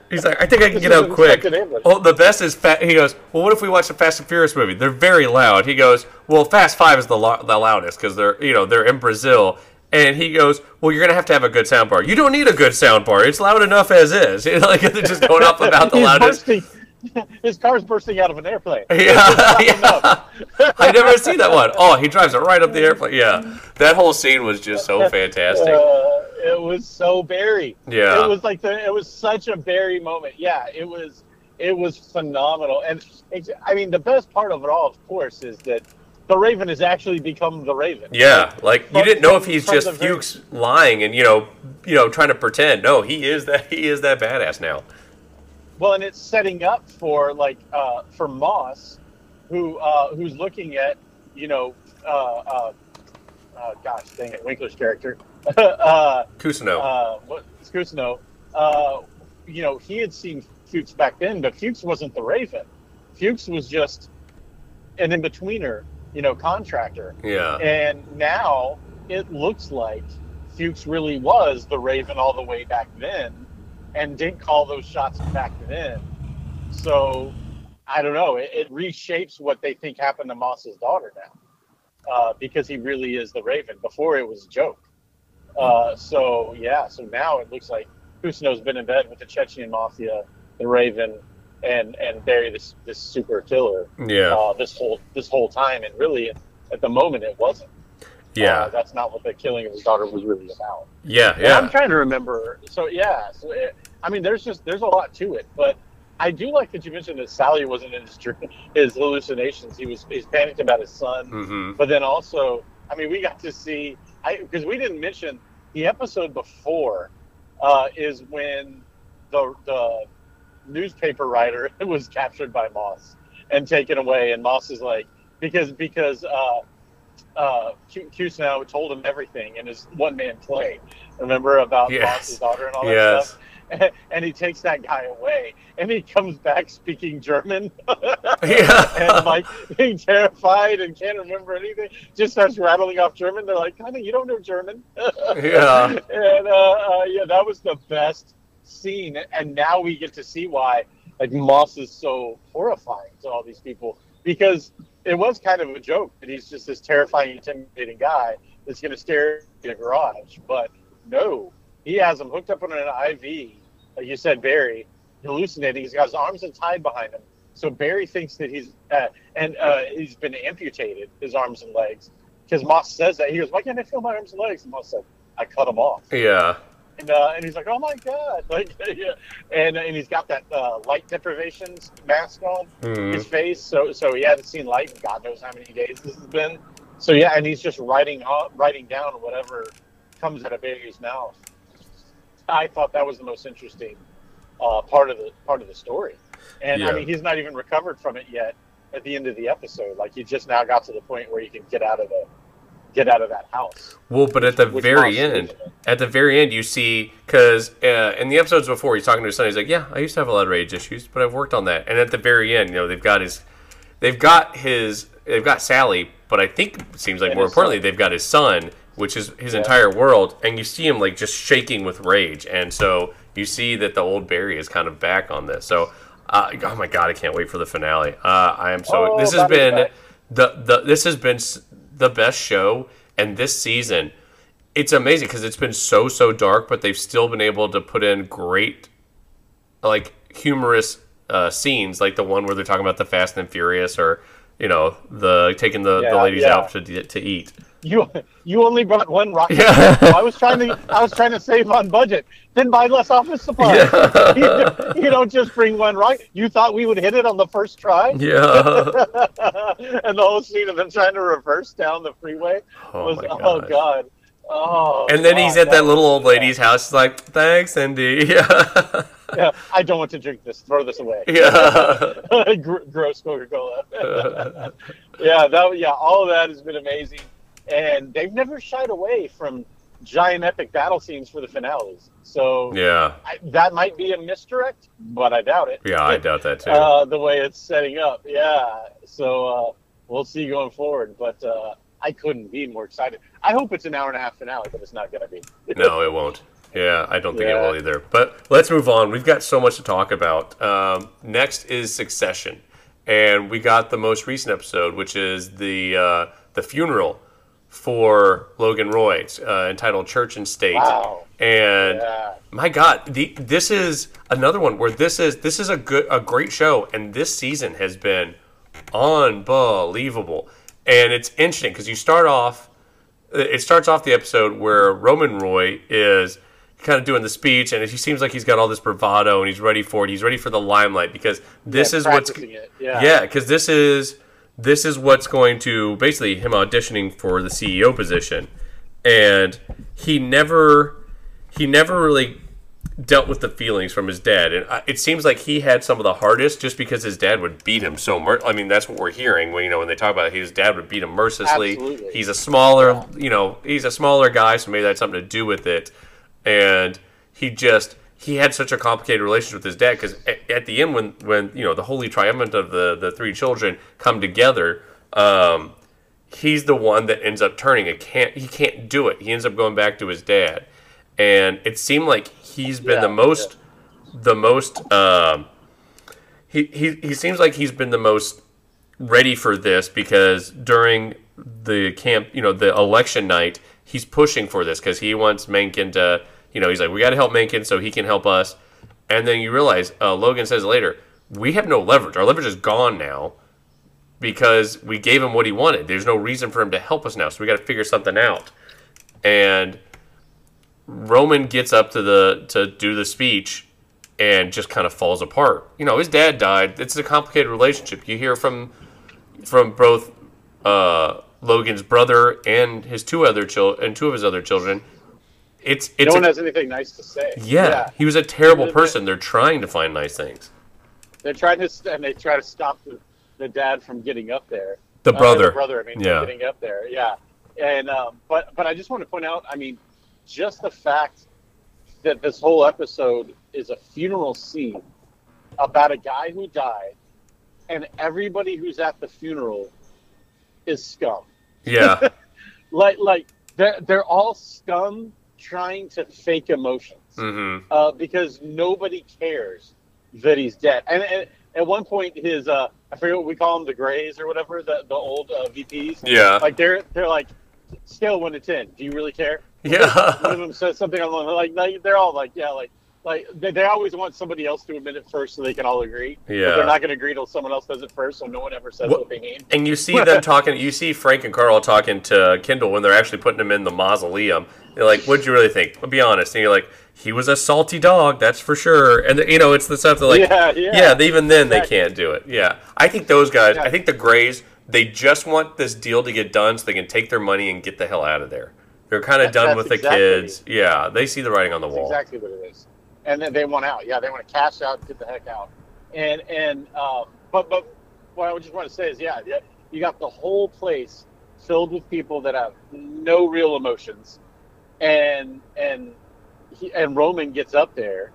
He's like, I think I can This get out quick. ambush. Oh, the best is fa- he goes. Well, what if we watch the Fast and Furious movie? They're very loud. He goes. Well, Fast Five is the lo- the loudest because they're you know they're in Brazil. And he goes, well, you're gonna have to have a good sound bar. You don't need a good sound bar. It's loud enough as is. like they're just going up about the loudest. bursting. His car's bursting out of an airplane. Yeah, yeah. I never see that one. Oh, he drives it right up the airplane. Yeah, that whole scene was just so fantastic. Uh, it was so Barry. Yeah. It was like the, it was such a Barry moment. Yeah, it was it was phenomenal. And I mean, the best part of it all, of course, is that the Raven has actually become the Raven. Yeah, like you From- didn't know if he's just Fuchs lying and you know, you know, trying to pretend. No, he is that. He is that badass now. Well, and it's setting up for like uh, for Moss, who uh, who's looking at you know, uh, uh, uh, gosh dang it, Winkler's character, uh, Cousineau. uh, what uh, you know, he had seen Fuchs back then, but Fuchs wasn't the Raven. Fuchs was just an in betweener, you know, contractor. yeah. And now it looks like Fuchs really was the Raven all the way back then and didn't call those shots and back then. So I don't know. It, it reshapes what they think happened to Moss's daughter now uh, because he really is the Raven. Before it was a joke. Uh, so yeah, so now it looks like Cousineau's been in bed with the Chechen mafia, the Raven, and and Barry this this super killer Yeah. uh, this whole this whole time, and really at the moment it wasn't. Yeah. Uh, that's not what the killing of his daughter was really about. Yeah. And I'm trying to remember. So yeah, so it, I mean, there's just there's a lot to it, but I do like that you mentioned that Sally wasn't in his his hallucinations. He was he's panicked about his son, hmm but then also, I mean, we got to see I because we didn't mention the episode before uh, is when the the newspaper writer was captured by Moss and taken away, and Moss is like because because uh, uh, Cousineau told him everything in his one man play. Remember about Yes. Moss's daughter and all that Yes. stuff. And he takes that guy away, and he comes back speaking German. Yeah. and like being terrified and can't remember anything, just starts rattling off German. They're like, "Honey, you don't know German." Yeah. And uh, uh, yeah, that was the best scene, and now we get to see why like Moss is so horrifying to all these people because it was kind of a joke that he's just this terrifying, intimidating guy that's going to stare in a garage, but no, he has him hooked up on an IV, like you said, Barry, hallucinating. He's got his arms tied behind him. So Barry thinks that he's uh, and uh, he's been amputated, his arms and legs, because Moss says that. He goes, "Why can't I feel my arms and legs?" And Moss said, "I cut them off." Yeah. And, uh, and he's like, "Oh my god!" Like, yeah. and and he's got that uh, light deprivation mask on Mhm. his face, so so he hasn't seen light. in God knows how many days this has been. So yeah, and he's just writing uh, writing down whatever comes out of Barry's mouth. I thought that was the most interesting uh, part of the part of the story. And Yeah. I mean, he's not even recovered from it yet. At the end of the episode, like he just now got to the point where he can get out of the get out of that house. Well, but at the very end, at the very end, you see because uh, in the episodes before, he's talking to his son. He's like, "Yeah, I used to have a lot of rage issues, but I've worked on that." And at the very end, you know, they've got his, they've got his, they've got Sally, but I think it seems like And more importantly, son. they've got his son, which is his entire world, and you see him like just shaking with rage, and so you see that the old Barry is kind of back on this. So, uh, oh my god, I can't wait for the finale. Uh, I am so. Oh, this has been back. the the this has been the best show and this season it's amazing because it's been so so dark but they've still been able to put in great like humorous uh, scenes like the one where they're talking about the fast and furious or you know the taking the, the ladies yeah. out to to eat You you only brought one rocket. Yeah. I was trying to I was trying to save on budget. Then buy less office supplies. Yeah. you, you don't just bring one rocket. You thought we would hit it on the first try, yeah and the whole scene of them trying to reverse down the freeway Oh was oh god. Oh. and then he's at that little old lady's house he's like thanks Cindy yeah Yeah, I don't want to drink this. Throw this away. yeah gross Coca Cola. yeah, that yeah, all of that has been amazing, and they've never shied away from giant epic battle scenes for the finales. So yeah I, that might be a misdirect, but I doubt it. yeah I doubt that too Uh, the way it's setting up, yeah. So uh, we'll see going forward, but uh, I couldn't be more excited. I hope it's an hour and a half finale, but it's not going to be. No, it won't. Yeah, I don't think it will either. But let's move on. We've got so much to talk about. Um, next is Succession, and we got the most recent episode, which is the uh, the funeral for Logan Roy, uh, entitled "Church and State." Wow. And Yeah. my God, the, this is another one where this is this is a good a great show, and this season has been unbelievable. And it's interesting because you start off, it starts off the episode where Roman Roy is kind of doing the speech, and he seems like he's got all this bravado and he's ready for it. He's ready for the limelight because this Yeah, is what's it, yeah. yeah, because this is this is what's going to basically him auditioning for the CEO position, and he never he never really dealt with the feelings from his dad, and I- it seems like he had some of the hardest just because his dad would beat him so much. I mean, that's what we're hearing when you know when they talk about it, his dad would beat him mercilessly. Absolutely. He's a smaller, you know, he's a smaller guy, so maybe that's something to do with it. And he just he had such a complicated relationship with his dad because at, at the end, when when you know the holy triumvirate of the the three children come together. Um, he's the one that ends up turning it can't he can't do it he ends up going back to his dad and it seemed like he's been Yeah, the most the most um he, he he seems like he's been the most ready for this because during the camp you know the election night he's pushing for this because he wants Mencken to you know he's like we got to help Mencken so he can help us and then you realize uh, Logan says later we have no leverage our leverage is gone now because we gave him what he wanted. There's no reason for him to help us now, so we got to figure something out. And Roman gets up to the to do the speech and just kind of falls apart. You know, his dad died. It's a complicated relationship. You hear from from both uh, Logan's brother and his two other children and two of his other children. It's it's no one a- has anything nice to say. yeah, he was a terrible person. They're trying to find nice things. They're trying to, and they try to stop the, the dad from getting up there. The Uh, brother. the brother, I mean, Yeah. getting up there. Yeah. And, um, but, but I just want to point out, I mean, just the fact that this whole episode is a funeral scene about a guy who died, and everybody who's at the funeral is scum. Yeah, Like, like they're, they're all scum trying to fake emotions hmm uh, because nobody cares that he's dead. And, and at one point, his uh, I forget what we call them, the Greys or whatever, the the old uh, VPs. Yeah. Like they're they're like scale one to ten. Do you really care? Yeah, One of them says something along like they're all like yeah like. Like they, they always want somebody else to admit it first so they can all agree. But Yeah. they're not going to agree till someone else does it first, so no one ever says What- what, they mean. And you see them talking. You see Frank and Karl talking to Kendall when they're actually putting him in the mausoleum. They're like, "What'd you really think?" Well, be honest. And you're like, "He was a salty dog, that's for sure." And you know, it's the stuff that like, Yeah, yeah. they- even then Exactly. they can't do it. Yeah, I think those guys. I think the Grays. They just want this deal to get done so they can take their money and get the hell out of there. They're kind of That- done that's with the exactly- kids. Yeah, they see the writing on the That's wall. exactly what it is. And then they want out. Yeah, they want to cash out get the heck out. And and um, but but what I just want to say is, yeah, yeah, you got the whole place filled with people that have no real emotions, and and he, and Roman gets up there,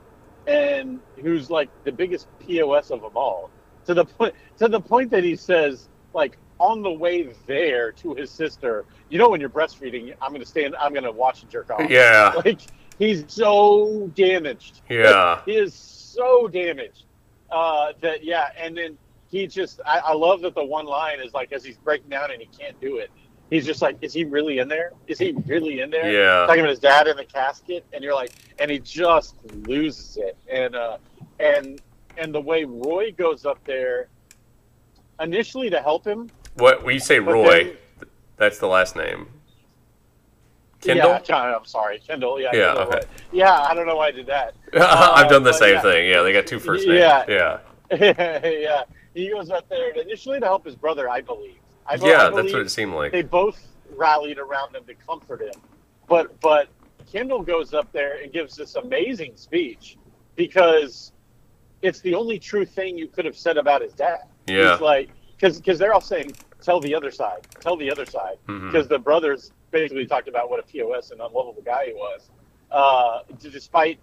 and who's like the biggest pos of them all, to the point to the point that he says like on the way there to his sister, you know, when you're breastfeeding, I'm gonna stand, I'm gonna watch you jerk off. Yeah, Like he's so damaged. yeah, He is so damaged uh, that yeah, and then he just I, I love that the one line is like as he's breaking down and he can't do it. He's just like, is he really in there? Is he really in there? yeah. Talking about his dad in the casket, and you're like, and he just loses it. And uh, and and the way Roy goes up there, initially to help him. What when you say Roy, then- that's the last name. Kendall. Yeah, Ken- I'm sorry, Kendall. Yeah, Yeah, Kendall okay. Yeah, I don't know why I did that. I've done the um, same yeah. thing. Yeah, they got two first names. Yeah. yeah, yeah, he goes up there initially to help his brother, I believe. I, yeah. That's what it seemed like. They both rallied around him to comfort him, but but Kendall goes up there and gives this amazing speech because it's the only true thing you could have said about his dad. Yeah. He's like, because because they're all saying, tell the other side, tell the other side, mm-hmm. because the brothers basically talked about what a POS and unlovable guy he was, uh, despite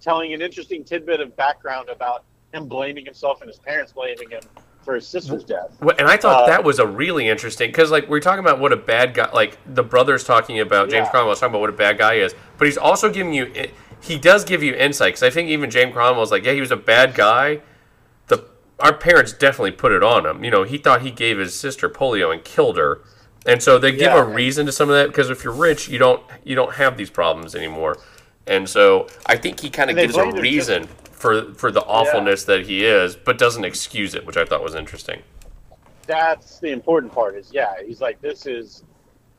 telling an interesting tidbit of background about him blaming himself and his parents blaming him for his sister's death. And I thought Uh, that was a really interesting because, like, we're talking about what a bad guy, like the brothers talking about James Yeah. Cromwell's talking about what a bad guy is, but he's also giving you, he does give you insight because I think even James Cromwell Cromwell's like, yeah, he was a bad guy. The our parents definitely put it on him. You know, he thought he gave his sister polio and killed her, and so they give Yeah. a reason to some of that because if you're rich, you don't you don't have these problems anymore, and so I think he kind of gives a him just- reason for for the awfulness that he is, but doesn't excuse it, which I thought was interesting. that's the important part is yeah he's like this is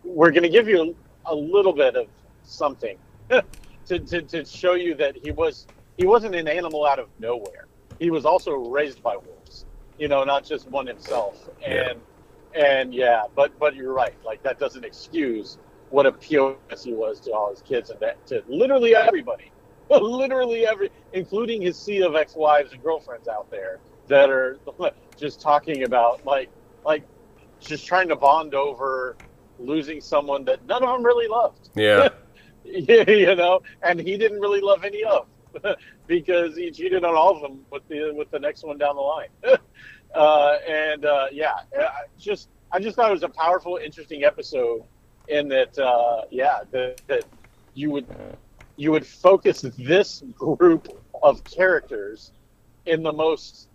we're going to give you a little bit of something to, to, to show you that he was he wasn't an animal out of nowhere he was also raised by wolves you know not just one himself Yeah. And yeah but but you're right. Like that doesn't excuse what a POS he was to all his kids and that to literally everybody. Literally every including his sea of ex-wives and girlfriends out there that are just talking about like like just trying to bond over losing someone that none of them really loved. Yeah. you know? And he didn't really love any of because he cheated on all of them with the with the next one down the line uh, and uh, yeah I just i just thought it was a powerful interesting episode in that uh, yeah that, that you would you would focus this group of characters in the most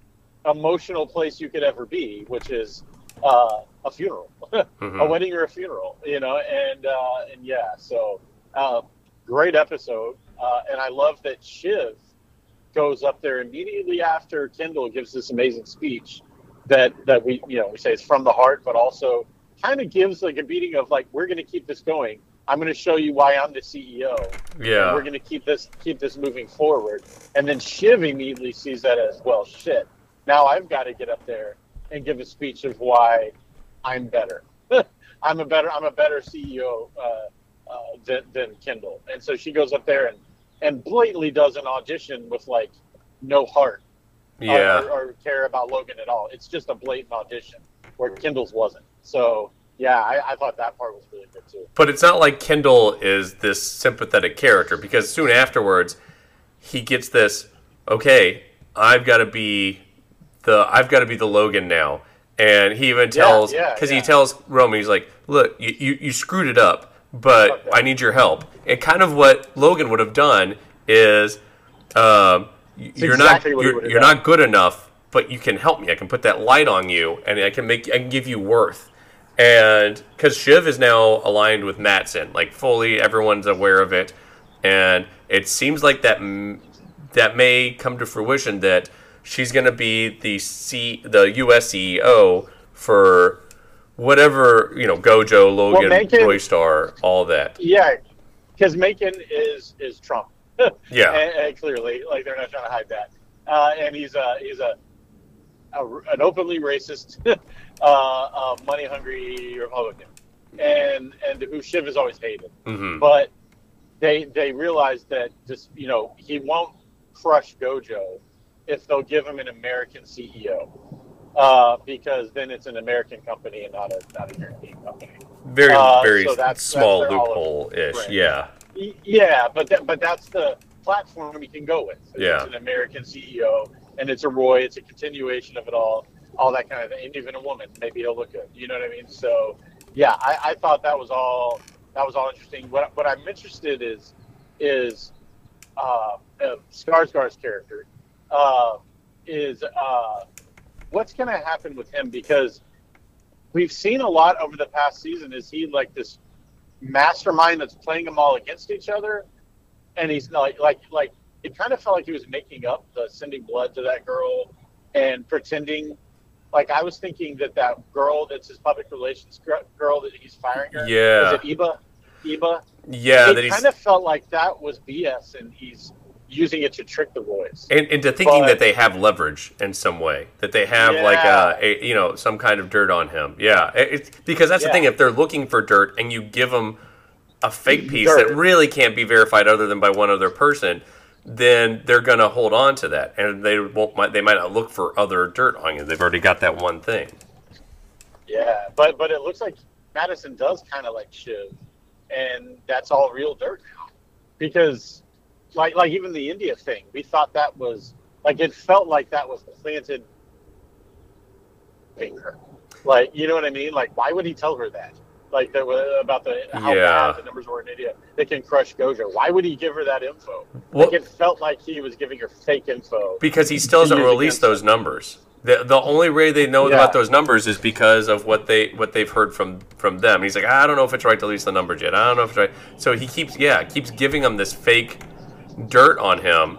emotional place you could ever be, which is uh, a funeral, a Mhm. wedding or a funeral, you know, and uh, and yeah, so uh, great episode, uh, and I love that Shiv goes up there immediately after Kendall gives this amazing speech that that we you know we say it's from the heart, but also kind of gives like a beating of like we're going to keep this going. I'm going to show you why I'm the CEO. Yeah. We're going to keep this keep this moving forward. And then Shiv immediately sees that as well. Shit. Now I've got to get up there and give a speech of why I'm better. I'm a better I'm a better CEO uh, uh, than, than Kendall. And so she goes up there and and blatantly does an audition with like no heart Yeah. or, or care about Logan at all. It's just a blatant audition where Kendall's wasn't. So yeah, I, I thought that part was really good too. But it's not like Kendall is this sympathetic character because soon afterwards he gets this okay, I've got to be the I've got to be the Logan now. And he even tells yeah, cuz yeah. he tells Romy he's like, "Look, you, you, you screwed it up, but Okay. I need your help." And kind of what Logan would have done is um, you're exactly not you're, you're not good enough, but you can help me. I can put that light on you and I can make I can give you worth and because Shiv is now aligned with Matsson, like fully, everyone's aware of it, and it seems like that that may come to fruition that she's going to be the C the U.S. CEO for whatever you know, Gojo, Logan, Mencken- Joy Star, all that. Yeah, because Mencken is is Trump. Yeah, and, and clearly, like they're not trying to hide that. Uh, and he's a he's a, a an openly racist, uh, uh, money hungry Republican. and and who Shiv has always hated. hmm But they they realized that just you know he won't crush Gojo if they'll give him an American CEO. Uh, because then it's an American company and not a not a European company. Very, Uh, very so that's- small loophole ish. Yeah. Yeah, but that, but that's the platform you can go with. Yeah. It's an American CEO, and it's a Roy. It's a continuation of it all, all that kind of thing. And even a woman, maybe he'll look good. You know what I mean? So, yeah, I, I thought that was all that was all interesting. What what I'm interested is is uh, uh, Skarsgård's character uh, is uh, what's going to happen with him because we've seen a lot over the past season. Is he like this mastermind that's playing them all against each other? And he's like, like, like it kind of felt like he was making up the sending blood to that girl and pretending. Like I was thinking that that girl that's his public relations girl that he's firing her. Yeah. Is it Ebba? Ebba. Yeah. it he's kind of felt like that was BS, and he's using it to trick the boys. and, and to thinking but- that they have leverage in some way, that they have like a, a you know some kind of dirt on him. Yeah, it's because that's the thing. If they're looking for dirt and you give them a fake piece that really can't be verified other than by one other person, then they're gonna hold on to that, and they won't. might- They might not look for other dirt on you. They've already got that one thing. Yeah, but but it looks like Madison does kind of like Shiv, and that's all real dirt now, because like like even the India thing, we thought that was like it felt like that was planted. Finger, like you know what I mean? Like why would he tell her that? Like that was about the how Yeah. bad the numbers were in India. They can crush Gojo. Why would he give her that info? Well- like it felt like he was giving her fake info. Because he still hasn't released those numbers. The, the only way they know Yeah. about those numbers is because of what they what they've heard from from them. He's like, I don't know if it's right to release the numbers yet. I don't know if it's right. So he keeps yeah keeps giving them this fake dirt on him,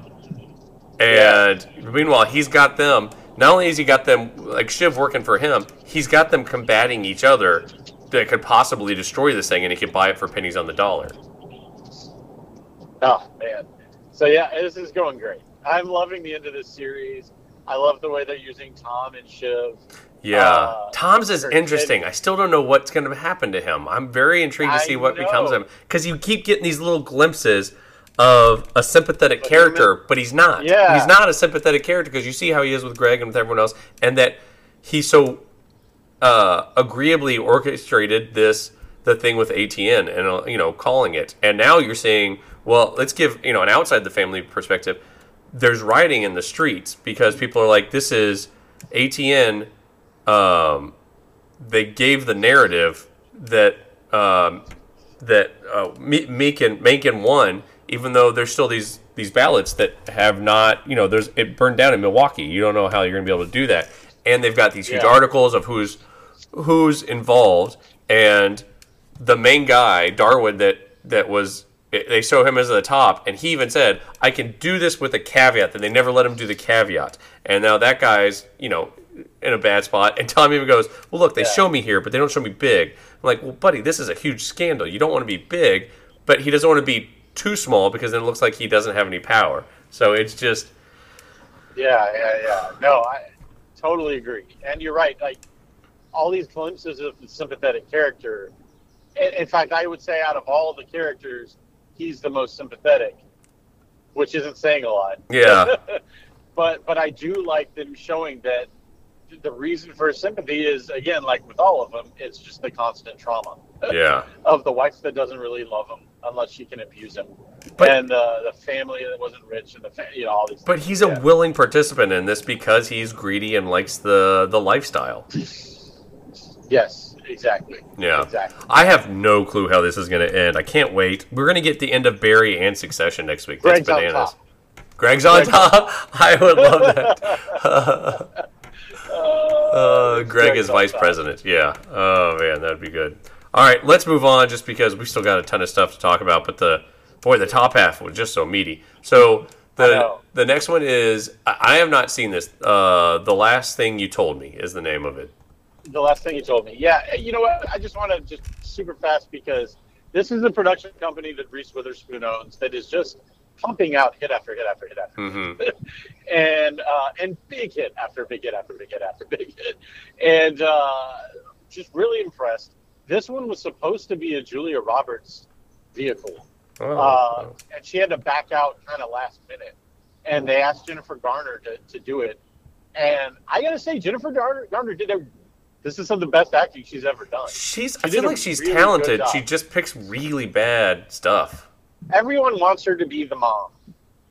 and meanwhile he's got them. Not only has he got them like Shiv working for him, he's got them combating each other that could possibly destroy this thing, and he could buy it for pennies on the dollar. Oh man. So yeah, this is going great. I'm loving the end of this series. I love the way they're using Tom and Shiv. Yeah, Uh, Tom's is interesting. good. I still don't know what's going to happen to him. I'm very intrigued to I see what becomes of him because you keep getting these little glimpses of a sympathetic But character, human- but he's not. Yeah. he's not a sympathetic character because you see how he is with Greg and with everyone else, and that he so uh, agreeably orchestrated this the thing with ATN and uh, you know calling it, and now you're saying, well, let's give you know an outside the family perspective. There's rioting in the streets because people are like, this is ATN. Um, they gave the narrative that um, that uh, Me- Mencken Mencken won, even though there's still these these ballots that have not, you know, there's it burned down in Milwaukee. You don't know how you're going to be able to do that, and they've got these huge Yeah. articles of who's who's involved, and the main guy Darwin that that was. They show him as the top, and he even said, "I can do this with a caveat." That they never let him do the caveat, and now that guy's, you know, in a bad spot. And Tom even goes, "Well, look, they Yeah. show me here, but they don't show me big." I'm like, "Well, buddy, this is a huge scandal. You don't want to be big, but he doesn't want to be too small because then it looks like he doesn't have any power." So it's just, Yeah, yeah, yeah. No, I totally agree. And you're right. Like all these glimpses of the sympathetic character. In, in fact, I would say out of all the characters, he's the most sympathetic, which isn't saying a lot. yeah, but but I do like them showing that the reason for sympathy is again like with all of them, it's just the constant trauma yeah, of the wife that doesn't really love him unless she can abuse him, But- and uh, the family that wasn't rich and the fa- you know all these. but he's a Yeah. willing participant in this because he's greedy and likes the the lifestyle. yes, exactly. Yeah. exactly. I have no clue how this is going to end. I can't wait. We're going to get the end of Barry and Succession next week. That's Greg's on bananas. top. Greg's on top. I would love that. Uh, Greg Greg's is vice top. president. Yeah. Oh man, that'd be good. All right, let's move on, just because we still got a ton of stuff to talk about. But the boy, the top half was just so meaty. So the the next one is I I have not seen this. Uh, the last thing you told me is the name of it. The last thing you told me. Yeah, you know what? I just want to just super fast because this is a production company that Reese Witherspoon owns that is just pumping out hit after hit after hit after hmm and uh, and big hit after big hit after big hit after big hit, and uh, just really impressed. This one was supposed to be a Julia Roberts vehicle, Oh, uh, and she had to back out kind of last minute. And they asked Jennifer Garner to, to do it, and I gotta say, Jennifer Garner, Garner did a. This is some of the best acting she's ever done. she's. I feel like she's really talented. She just picks really bad stuff. Everyone wants her to be the mom.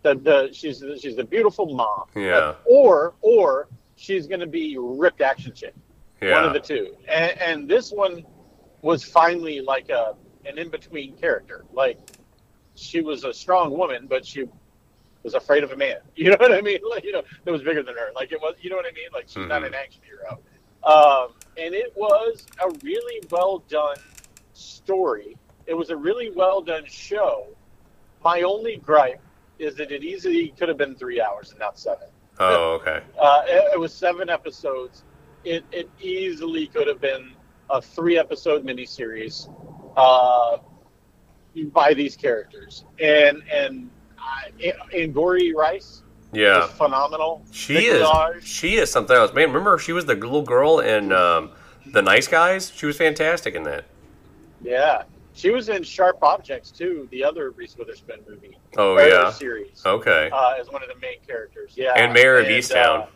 The, the she's the, she's the beautiful mom. Yeah. Or or she's gonna be ripped action chick. Yeah. one of the two. And, and this one was finally like a an in between character. Like she was a strong woman, but she was afraid of a man. You know what I mean? Like you know, that was bigger than her. Like it was. You know what I mean? Like she's not Mhm. an action hero. Um, and it was a really well done story. It was a really well done show. My only gripe is that it easily could have been three hours and not seven. oh, okay. Uh, it, it was seven episodes. It, it easily could have been a three episode miniseries uh, by these characters. And and Gory Rice Yeah. is phenomenal. She Nick is. Minaj, She is something else. Man, remember she was the little girl in um, the Nice Guys. She was fantastic in that. Yeah, she was in Sharp Objects too, the other Reese Witherspoon movie. Oh yeah. series. Okay. Uh, as one of the main characters. Yeah, And Mare of uh, Easttown.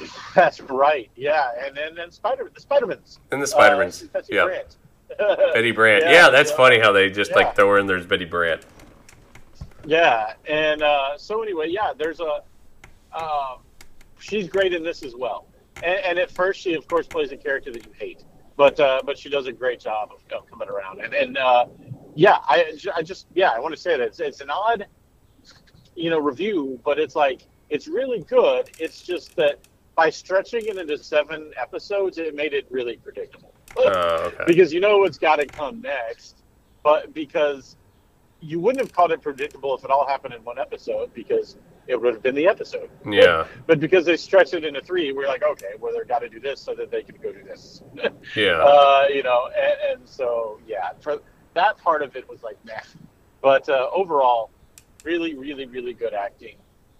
that's right. Yeah, and then then Spider the Spidermans. And the Spidermans. Uh, yeah. Brant. Betty Brant. Yeah, Yeah, that's funny how they just Yeah. like throw her in there as Betty Brant. Yeah, and uh, so anyway, yeah, there's a. Um, she's great in this as well, and, and at first she of course plays a character that you hate, but uh, but she does a great job of, of coming around, and and uh, yeah, I, I just yeah I want to say that it's, it's an odd, you know, review, but it's like it's really good. It's just that by stretching it into seven episodes, it made it really predictable Oh, okay. because you know what's got to come next, but because you wouldn't have called it predictable if it all happened in one episode because it would have been the episode. Yeah. But because they stretched it into three, we're like, okay, well, they've got to do this so that they can go do this. Yeah. uh, you know, and, and so yeah, for that part of it was like, nah. But uh, overall, really, really, really good acting,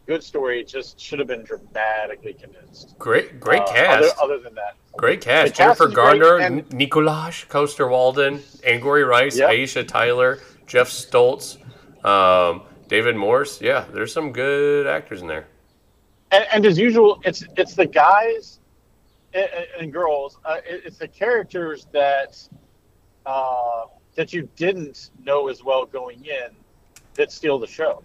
good story. It Just should have been dramatically condensed. Great, great Uh, cast. Other, other than that, Great cast. Jennifer Garner, and- N- Nicolaj Coaster Walden, Angourie Rice, Yep. Aisha Tyler, Geoff Stults, um, David Morse. Yeah, there's some good actors in there. and, and as usual, it's it's the guys and, and girls. Uh, it, it's the characters that uh, that you didn't know as well going in that steal the show.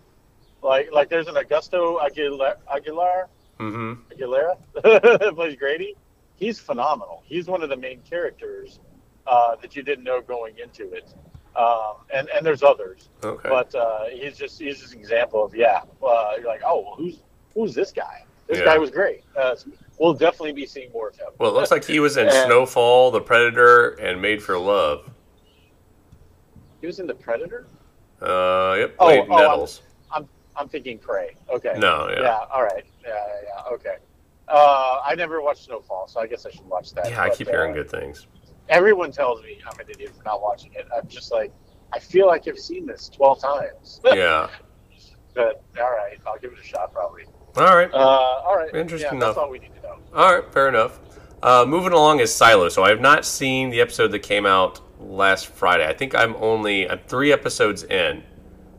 Like like there's an Augusto Aguilar, Aguilar hmm Aguilera plays Grady. He's phenomenal. He's one of the main characters uh, that you didn't know going into it. Um, and and there's others, Okay. but uh, he's just he's just an example of yeah. Uh, you're like, oh, well, who's who's this guy? This Yeah. guy was great. Uh, so we'll definitely be seeing more of him. well, it looks like he was in And- Snowfall, The Predator, and Made for Love. he was in the Predator. Uh, yep. Oh, Played oh, I'm- Nettles. I'm thinking Prey. Okay. No, yeah. Yeah. All right. Yeah. Yeah. yeah okay. Uh, I never watched Snowfall, so I guess I should watch that. Yeah, I but, keep hearing uh, good things. everyone tells me I'm an idiot for not watching it. I'm just like, I feel like I've seen this 12 times. Yeah. but all right, I'll give it a shot probably. All right. Uh, all right. Interesting yeah, enough. That's all we need to know. All right, fair enough. Uh, moving along is Silo. So I have not seen the episode that came out last Friday. I think I'm only I'm three episodes in.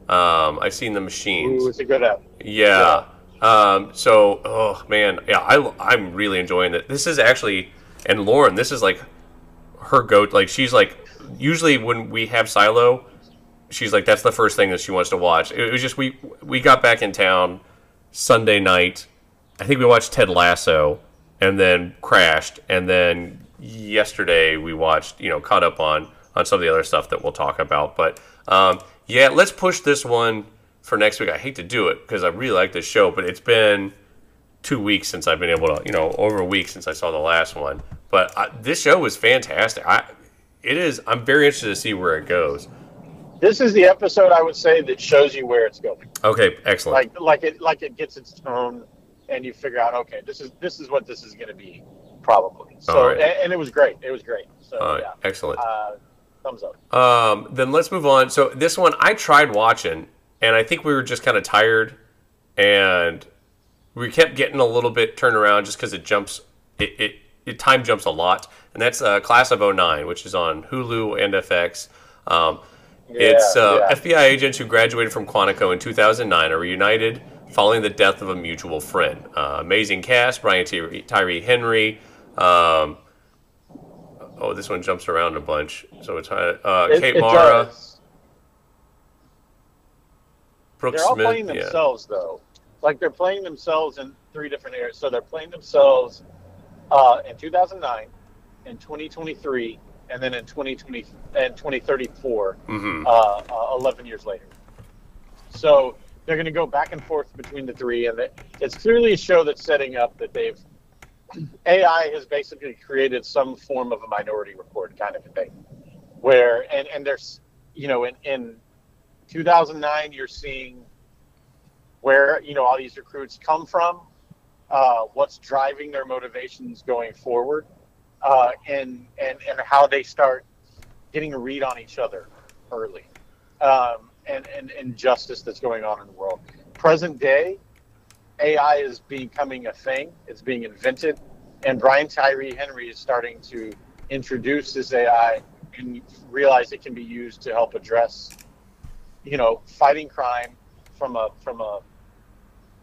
Um, I've seen the machines. Ooh, it's a good app. Yeah. Um, so, oh man, yeah, I, I'm really enjoying it. This is actually, and Lauren, this is like her go. Like she's like, usually when we have Silo, she's like, that's the first thing that she wants to watch. It was just we we got back in town Sunday night. I think we watched Ted Lasso, and then crashed, and then yesterday we watched, you know, caught up on on some of the other stuff that we'll talk about. But um, yeah, let's push this one for next week. I hate to do it because I really like this show, but it's been two weeks since I've been able to, you know, over a week since I saw the last one. But I, this show was fantastic. I, it is. I'm very interested to see where it goes. This is the episode I would say that shows you where it's going. Okay, excellent. Like like it like it gets its tone, and you figure out okay, this is this is what this is going to be probably. So right. and, and it was great. It was great. So right, yeah, excellent. uh, thumbs up. Um, then let's move on. So this one I tried watching, and I think we were just kind of tired, and we kept getting a little bit turned around just because it jumps. It, it it time jumps a lot, and that's uh, Class of 09, which is on Hulu and FX. Um, it's uh, yeah. FBI agents who graduated from Quantico in 2009 are reunited following the death of a mutual friend. Uh, amazing cast: Brian Tyree, Tyree Henry. Um, oh, this one jumps around a bunch. So it's uh, uh, It- Kate it Mara, does. Brooke They're all Smith. playing yeah. themselves though. Like they're playing themselves in three different areas. So they're playing themselves uh, in 2009, in 2023, and then in 2020 and 2034. Mhm. Uh, uh, 11 years later. So they're going to go back and forth between the three, and it- it's clearly a show that's setting up that they've AI has basically created some form of a minority report kind of a thing, where and and there's you know in in 2009 you're seeing where you know all these recruits come from, uh, what's driving their motivations going forward, uh, and and and how they start getting a read on each other early, um, and and injustice that's going on in the world. Present day, AI is becoming a thing. It's being invented, and Brian Tyree Henry is starting to introduce this AI and realize it can be used to help address, you know, fighting crime from a from a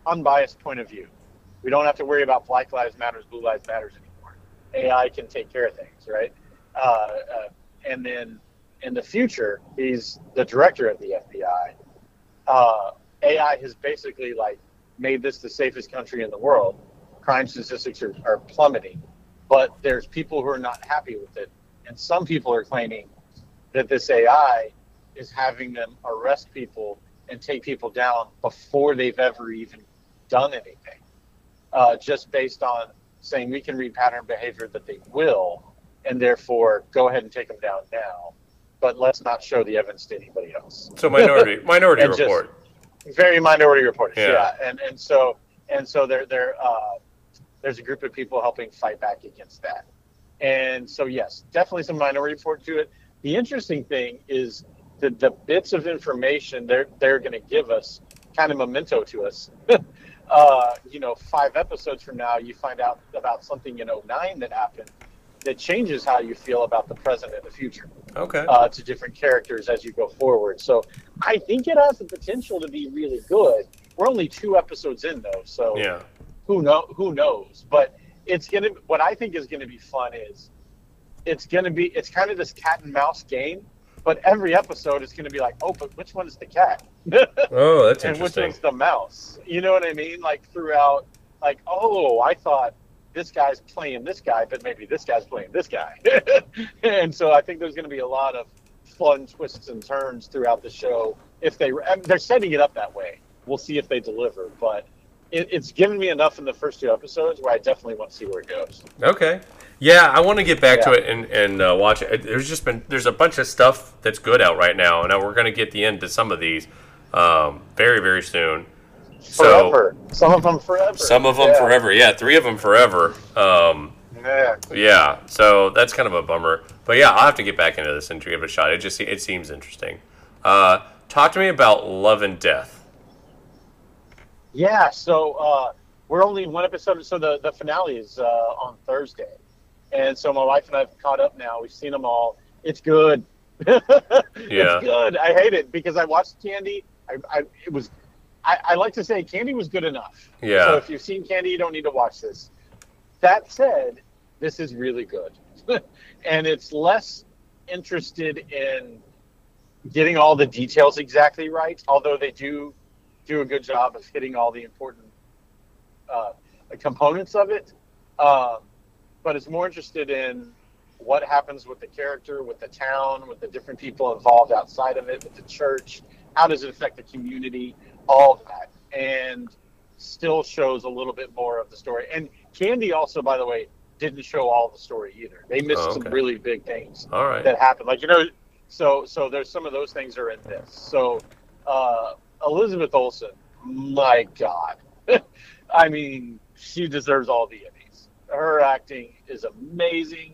unbiased point of view. We don't have to worry about Black Lives Matters, Blue Lives Matters anymore. AI can take care of things, right? Uh, uh, and then in the future, he's the director of the FBI. Uh, AI has basically like made this the safest country in the world. Crime statistics are, are plummeting, but there's people who are not happy with it, and some people are claiming that this AI is having them arrest people and take people down before they've ever even done anything, uh, just based on saying we can read pattern behavior that they will, and therefore go ahead and take them down now, but let's not show the evidence to anybody else. So minority minority And just- report. Very minority reporters, Yeah. yeah, and and so and so there there uh, there's a group of people helping fight back against that, and so yes, definitely some minority report to it. The interesting thing is the the bits of information they're they're going to give us kind of memento to us. uh, you know, five episodes from now, you find out about something in 09 that happened that changes how you feel about the present and the future Okay. uh, to different characters as you go forward. So I think it has the potential to be really good. We're only two episodes in though, so yeah. who know who knows? But it's gonna. What I think is gonna be fun is it's gonna be it's kind of this cat and mouse game. But every episode is going to be like, oh, but which one is the cat? Oh, that's and which one's the mouse? You know what I mean? Like throughout, like, oh, I thought this guy's playing this guy, but maybe this guy's playing this guy. and so I think there's going to be a lot of fun twists and turns throughout the show. If they, I mean, they're setting it up that way. We'll see if they deliver, but it, it's given me enough in the first two episodes where I definitely want to see where it goes. Okay. Yeah, I want to get back to it and, and uh, watch it. There's just been there's a bunch of stuff that's good out right now, and we're gonna get the end to some of these um, very very soon. So Forever. Some of them forever. some of them Yeah. forever. Yeah, three of them forever. Um, Yeah. yeah, so that's kind of a bummer. But yeah, I'll have to get back into this and give it a shot. It just it seems interesting. Uh, talk to me about Love and Death. Yeah, so uh, we're only in one episode. So the, the finale is uh, on Thursday. And so my wife and I have caught up now. We've seen them all. It's good. Yeah. It's good. I hate it because I watched Candy. I, I it was I, I like to say Candy was good enough. Yeah. So if you've seen Candy, you don't need to watch this. That said, this is really good. and it's less interested in getting all the details exactly right, although they do do a good job of hitting all the important uh, components of it. Um, but it's more interested in what happens with the character, with the town, with the different people involved outside of it, with the church. How does it affect the community? All that. And still shows a little bit more of the story. And Candy also, by the way, didn't show all the story either. They missed Oh, some really big things All right. that happened. Like you know, so so there's some of those things are in this. So uh, Elizabeth Olsen, my God, I mean, she deserves all the Emmys. Her acting is amazing.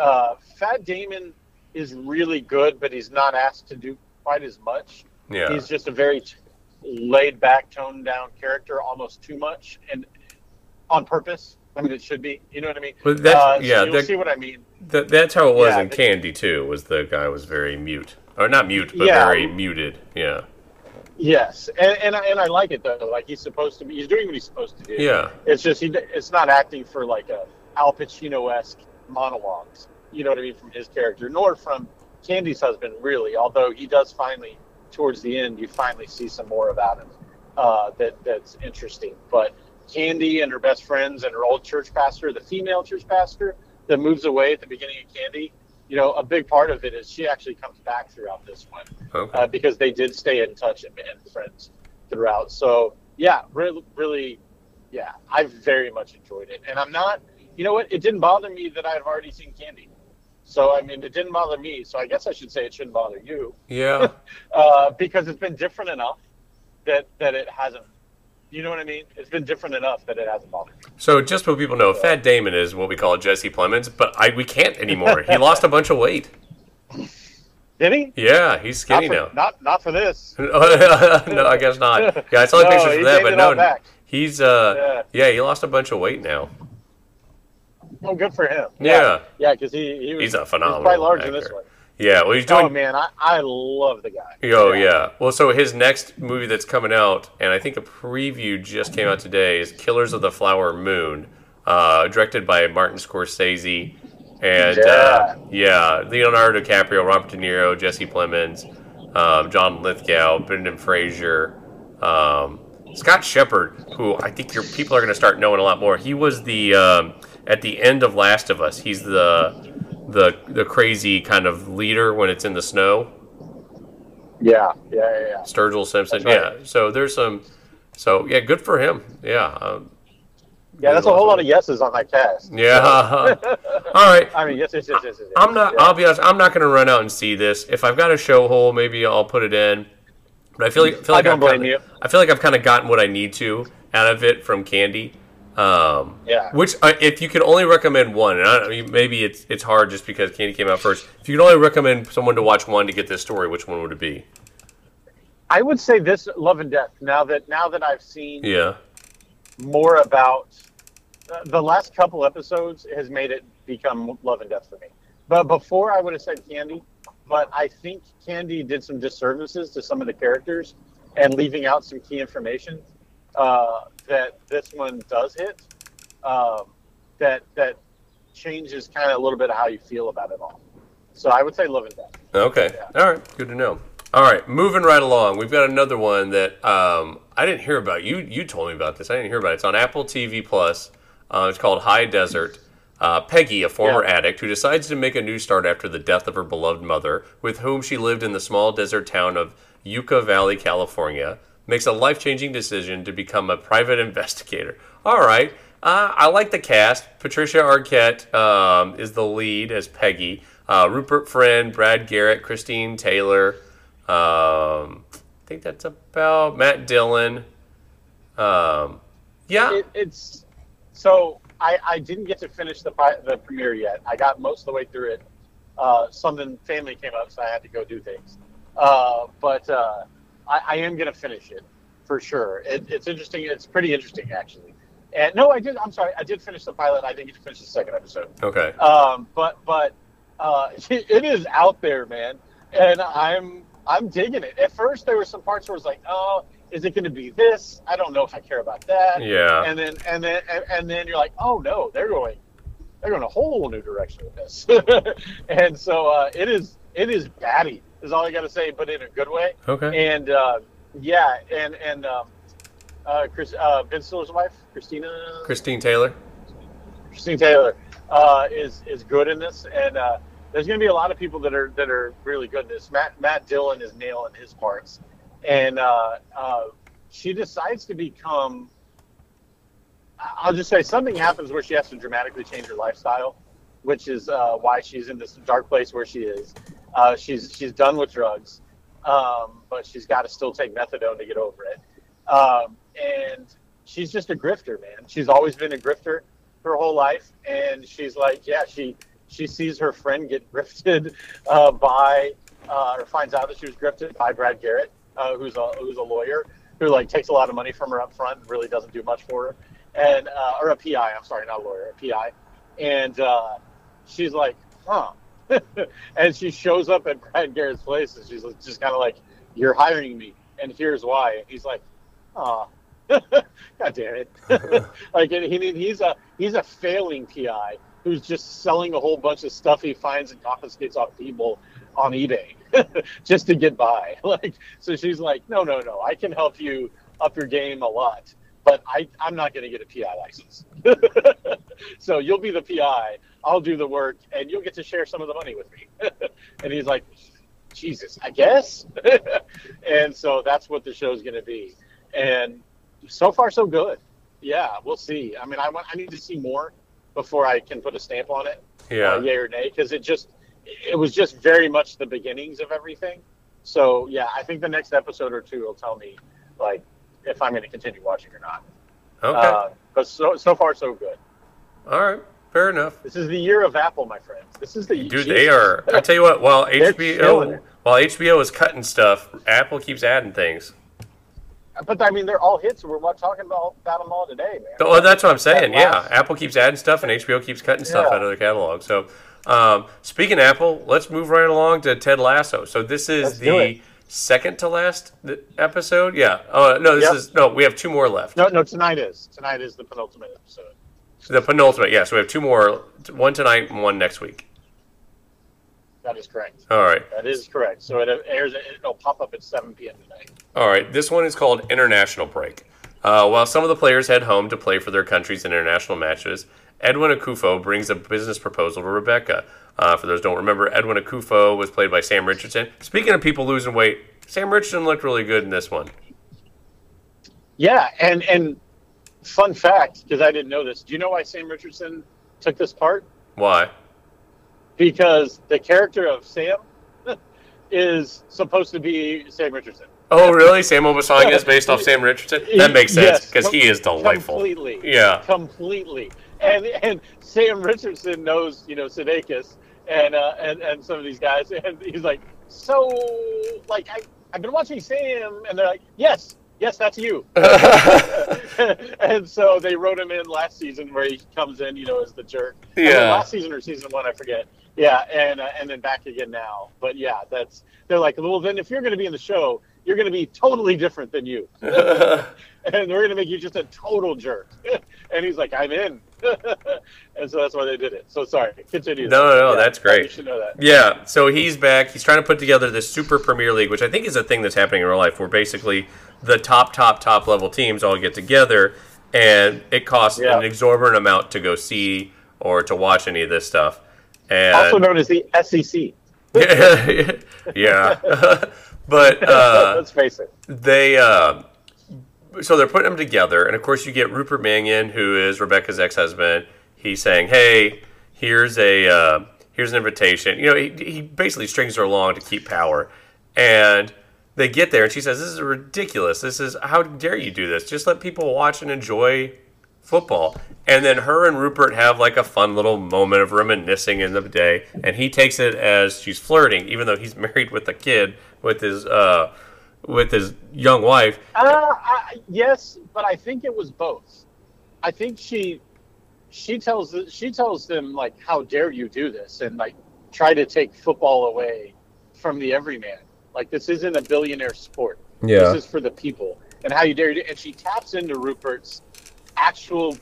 Uh, Fat Damon is really good, but he's not asked to do quite as much. Yeah. He's just a very t- laid back, toned down character, almost too much, and on purpose. I mean, it should be. You know what I mean? But that's- uh, so yeah, you'll that- see what I mean. That, that's how it was Yeah, in Candy too. Was the guy was very mute or not mute, but Yeah. very muted. Yeah, Yes, and and I, and I like it though. Like he's supposed to be. He's doing what he's supposed to do. yeah, It's just he. It's not acting for like a Al Pacino esque monologues. You know what I mean from his character, nor from Candy's husband really. Although he does finally, towards the end, you finally see some more about him. Uh, that that's interesting. But Candy and her best friends and her old church pastor, the female church pastor that moves away at the beginning of Candy. You know, a big part of it is she actually comes back throughout this one okay. uh, because they did stay in touch and, and friends throughout. So yeah, really, really, yeah, I very much enjoyed it. And I'm not, you know what? It didn't bother me that I've already seen Candy. So I mean, it didn't bother me. So I guess I should say it shouldn't bother you yeah, uh, because it's been different enough that that it hasn't. You know what I mean? It's been different enough that it hasn't bothered me. So just so people know, Fat Damon is what we call Jesse Plemons, but I we can't anymore. He lost a bunch of weight. Did he? Yeah, he's skinny not now. Not not for this. no, I guess not. Yeah, I saw the No, pictures for that, but no, back. he's uh, yeah. he lost a bunch of weight now. Oh, good for him. Yeah. yeah, because he, he was, He's a he was phenomenal quite large in this actor. one. Yeah, well, he's doing. Oh man, I, I love the guy. Oh yeah. Well, so his next movie that's coming out, and I think a preview just came out today, is Killers of the Flower Moon, uh, directed by Martin Scorsese, and uh, yeah, Leonardo DiCaprio, Robert De Niro, Jesse Plemons, um, John Lithgow, Brendan Fraser, um, Scott Shepherd, who I think your people are going to start knowing a lot more. He was the um, at the end of Last of Us. He's the the the crazy kind of leader when it's in the snow. Yeah, yeah, yeah. yeah. Sturgill Simpson. Right. Yeah. So there's some. So yeah, good for him. Yeah. Um, Yeah, that's a whole lot of yeses on that cast. yeah. All right. I mean, yes, yes, yes, yes. yes I'm not. Yeah. I'll be honest. I'm not going to run out and see this. If I've got a show hole, maybe I'll put it in. But I feel like I feel I like don't I've blame kinda, you. I feel like I've kind of gotten what I need to out of it from Candy. Um, Yeah. Which, uh, if you could only recommend one, and I I mean, maybe it's it's hard just because Candy came out first. If you could only recommend someone to watch one to get this story, which one would it be? I would say this Love and Death. Now that now that I've seen Yeah. more about uh, the last couple episodes has made it become Love and Death for me. But before I would have said Candy, but I think Candy did some disservices to some of the characters and leaving out some key information uh, that this one does hit. Um, that that changes kind of a little bit of how you feel about it all. So I would say Love and Death. Okay. Yeah. All right. Good to know. All right. Moving right along. We've got another one that um, I didn't hear about. You you told me about this. I didn't hear about it. It's on Apple TV Plus. Uh, it's called High Desert. Uh, Peggy, a former Yeah. addict who decides to make a new start after the death of her beloved mother, with whom she lived in the small desert town of Yucca Valley, California, makes a life changing decision to become a private investigator. All right. Uh, I like the cast. Patricia Arquette um, is the lead as Peggy. Uh, Rupert Friend, Brad Garrett, Christine Taylor. Um, I think that's about Matt Dillon. Um, yeah. it, it's so I, I didn't get to finish the the premiere yet. I got most of the way through it. Uh, something family came up, so I had to go do things. Uh, but uh, I, I am going to finish it for sure. It, it's interesting. It's pretty interesting actually. And no, I did. I'm sorry. I did finish the pilot. I didn't get to finish the second episode. okay. Um, but but uh, it is out there, man, and I'm I'm digging it. At first, there were some parts where I was like, oh, is it going to be this? I don't know if I care about that. Yeah. And then and then and, and then you're like, oh no, they're going they're going a whole new direction with this. and so uh, it is it is batty is all I got to say, but in a good way. Okay. And uh, yeah, and and um, uh, Chris uh, Ben Stiller's wife, Christina Christine Taylor. Christine Taylor uh, is is good in this, and uh, there's going to be a lot of people that are that are really good in this. Matt Matt Dillon is nailing his parts, and uh, uh, she decides to become. I'll just say something happens where she has to dramatically change her lifestyle, which is uh, why she's in this dark place where she is. Uh, she's she's done with drugs, um, but she's got to still take methadone to get over it. Um, and she's just a grifter, man. She's always been a grifter her whole life, and she's like, yeah, she she sees her friend get grifted uh, by, uh, or finds out that she was grifted by Brad Garrett, uh, who's a who's a lawyer who like takes a lot of money from her up front and really doesn't do much for her. and uh, or a PI. I'm sorry, not a lawyer, a PI. And uh, she's like, huh. and she shows up at Brad Garrett's place, and she's just kind of like, "You're hiring me, and here's why." And he's like, "Oh, God damn it!" like, and he, he's a he's a failing PI who's just selling a whole bunch of stuff he finds and confiscates off people on eBay just to get by. Like, so she's like, "No, no, no, I can help you up your game a lot." But I, I'm not going to get a PI license. So you'll be the PI. I'll do the work, and you'll get to share some of the money with me. and he's like, Jesus, I guess. and so that's what the show's going to be. And so far, so good. Yeah, we'll see. I mean, I want, I need to see more before I can put a stamp on it. Yeah. Uh, yay or nay, because it just, it was just very much the beginnings of everything. So yeah, I think the next episode or two will tell me, like, if I'm going to continue watching or not. Okay. Uh, but so so far so good. All right. Fair enough. This is the year of Apple, my friends. This is the Dude, they are. I tell you what. While HBO, while HBO is cutting stuff, Apple keeps adding things. But I mean, they're all hits. We're talking about, about them all today, man. Well, that's what I'm saying. That Yeah, Apple keeps adding stuff, and HBO keeps cutting stuff Yeah. out of their catalog. So, um, speaking of Apple, let's move right along to Ted Lasso. So this is Let's the second to last episode. Yeah. Oh no, this Yep. is no. We have two more left. No, no, tonight is tonight is the penultimate episode. The penultimate. Yeah. So we have two more. One tonight and one next week. That is correct. All right. That is correct. So it airs. It'll pop up at 7 p.m. tonight. All right, this one is called International Break. Uh, while some of the players head home to play for their countries in international matches, Edwin Akufo brings a business proposal to Rebecca. Uh, for those who don't remember, Edwin Akufo was played by Sam Richardson. Speaking of people losing weight, Sam Richardson looked really good in this one. Yeah, and and fun fact because I didn't know this. Do you know why Sam Richardson took this part? Why? Because the character of Sam is supposed to be Sam Richardson. Oh, really? Sam Obisanya is based off Sam Richardson? That makes sense Yes, because he is delightful. Completely. Yeah. Completely. And and Sam Richardson knows, you know, Sudeikis and uh, and and some of these guys, and he's like, so like I I've been watching Sam, and they're like, yes, yes, that's you. and so they wrote him in last season where he comes in, you know, as the jerk. Yeah. last season or season one, I forget. Yeah, and uh, and then back again now. But yeah, that's they're like, well, then if you're going to be in the show, you're going to be totally different than you, and we're going to make you just a total jerk. and he's like, I'm in. and so that's why they did it. So sorry, continue. No, no, no, Yeah, that's great. You should know that. Yeah, so he's back. He's trying to put together this Super Premier League, which I think is a thing that's happening in real life, where basically the top, top, top level teams all get together, and it costs Yeah. an exorbitant amount to go see or to watch any of this stuff. And Also known as the SEC. yeah, yeah. but uh, Let's face it. they uh, so they're putting them together, and of course you get Rupert Mannion, who is Rebecca's ex-husband. He's saying, "Hey, here's a uh, here's an invitation." You know, he, he basically strings her along to keep power, and they get there, and she says, "This is ridiculous. This is how dare you do this? Just let people watch and enjoy." Football, and then her and Rupert have like a fun little moment of reminiscing in the day, and he takes it as she's flirting, even though he's married with a kid with his uh, with his young wife. Uh, I, yes, but I think it was both. I think she she tells she tells them like, "How dare you do this?" and like try to take football away from the everyman. Like this isn't a billionaire sport. Yeah. This is for the people. And how you dare you? do- And she taps into Rupert's actual,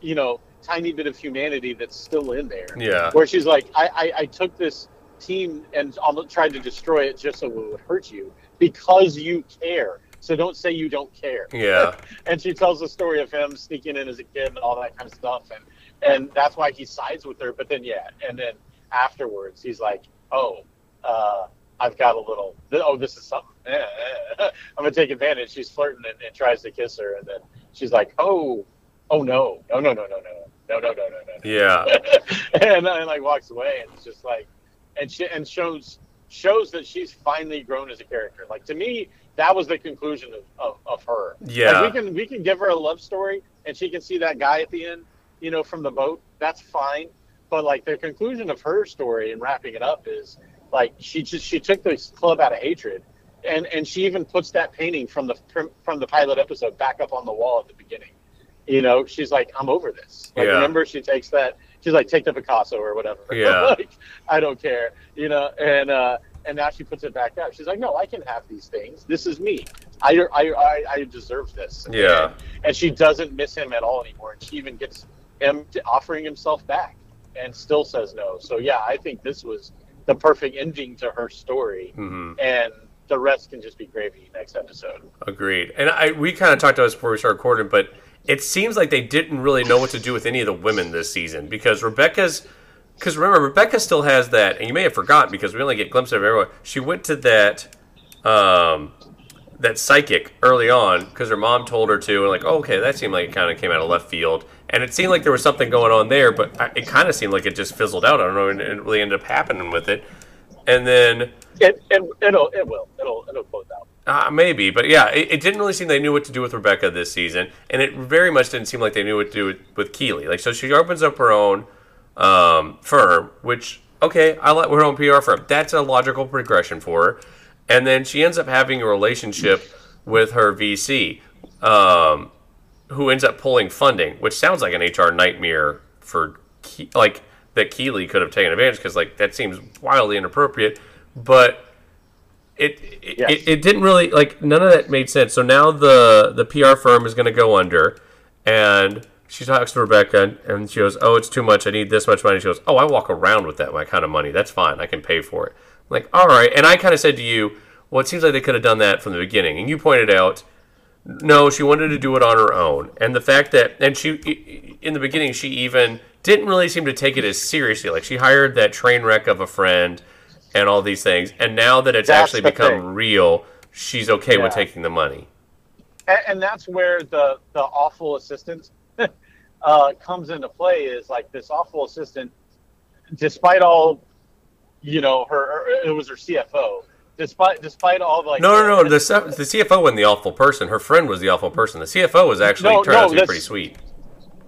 you know, tiny bit of humanity that's still in there. Yeah. Where she's like, I, I, I took this team and almost tried to destroy it just so it would hurt you because you care. So don't say you don't care. Yeah. and she tells the story of him sneaking in as a kid and all that kind of stuff, and and that's why he sides with her. But then yeah, and then afterwards he's like, oh, uh, I've got a little. Oh, this is something. I'm gonna take advantage. She's flirting and, and tries to kiss her, and then she's like, oh, oh no, no, no, no, no, no, no, no, no, no, no. Yeah. and then like walks away and it's just like and she and shows shows that she's finally grown as a character like to me that was the conclusion of, of, of her Yeah. like, we can we can give her a love story and she can see that guy at the end you know from the boat that's fine but like the conclusion of her story and wrapping it up is like she just she took this club out of hatred and and she even puts that painting from the from the pilot episode back up on the wall at the beginning You know, she's like, I'm over this. Like, Yeah. remember, she takes that. She's like, take the Picasso or whatever. Yeah. like, I don't care. You know, and uh, and now she puts it back out. She's like, no, I can have these things. This is me. I I I, I deserve this. Yeah. And, and she doesn't miss him at all anymore. And she even gets him offering himself back, and still says no. So yeah, I think this was the perfect ending to her story, hmm and the rest can just be gravy next episode. Agreed. And I we kind of talked about this before we started recording, but it seems like they didn't really know what to do with any of the women this season because Rebecca's. Because remember, Rebecca still has that, and you may have forgotten because we only get glimpses of everyone. She went to that, um, that psychic early on because her mom told her to, and like, oh, okay, that seemed like it kind of came out of left field, and it seemed like there was something going on there, but I- it kind of seemed like it just fizzled out. I don't know, and it really ended up happening with it, and then It, it it'll it will it'll it'll close out. Uh, maybe, but yeah, it, it didn't really seem they knew what to do with Rebecca this season, and it very much didn't seem like they knew what to do with, with Keeley. Like, so she opens up her own um, firm, which okay, I let her own PR firm. That's a logical progression for her, and then she ends up having a relationship with her VC, um, who ends up pulling funding, which sounds like an HR nightmare for Ke- like that Keeley could have taken advantage because like that seems wildly inappropriate, but it it, Yes. it it didn't really like none of that made sense. So now the the PR firm is going to go under, and she talks to Rebecca and she goes, "Oh, it's too much. I need this much money." She goes, "Oh, I walk around with that my kind of money. That's fine. I can pay for it." I'm like, all right. And I kind of said to you, "Well, it seems like they could have done that from the beginning." And you pointed out. No, she wanted to do it on her own, and the fact that, and she, in the beginning, she even didn't really seem to take it as seriously. Like she hired that train wreck of a friend, and all these things, and now that it's That's actually become thing. real, she's okay with taking the money. and, and that's where the the awful assistant uh, comes into play. Is like this awful assistant, despite all, you know, her, it was her CFO. Despite despite all like No, no, no. The the CFO wasn't the awful person. Her friend was the awful person. The CFO was actually No, turned out to be pretty sweet.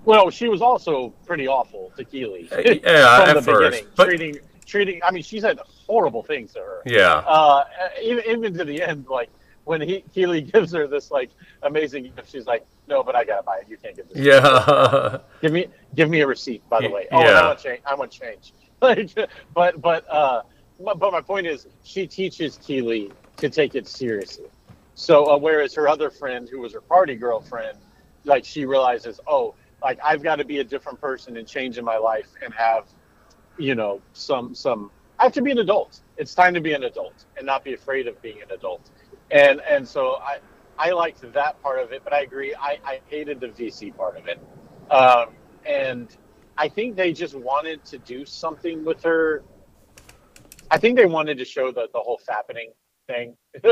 well, she was also pretty awful to Keeley Uh, yeah, from at the first, beginning, but- treating treating. I mean, she said horrible things to her. Yeah, uh, even even to the end, like when he Keeley gives her this like amazing gift, she's like, "No, but I gotta buy it. You can't get this. yeah, Give me give me a receipt, by the way. Oh, yeah. I want change. I want change. Like, but but uh, but but my point is, she teaches Keeley to take it seriously. So uh, whereas her other friend, who was her party girlfriend, like she realizes, oh, like I've got to be a different person and change in my life and have, you know, some some. I have to be an adult. It's time to be an adult and not be afraid of being an adult. And and so I I liked that part of it, but I agree. I I hated the VC part of it. Um, and I think they just wanted to do something with her. I think they wanted to show the the whole fappening thing,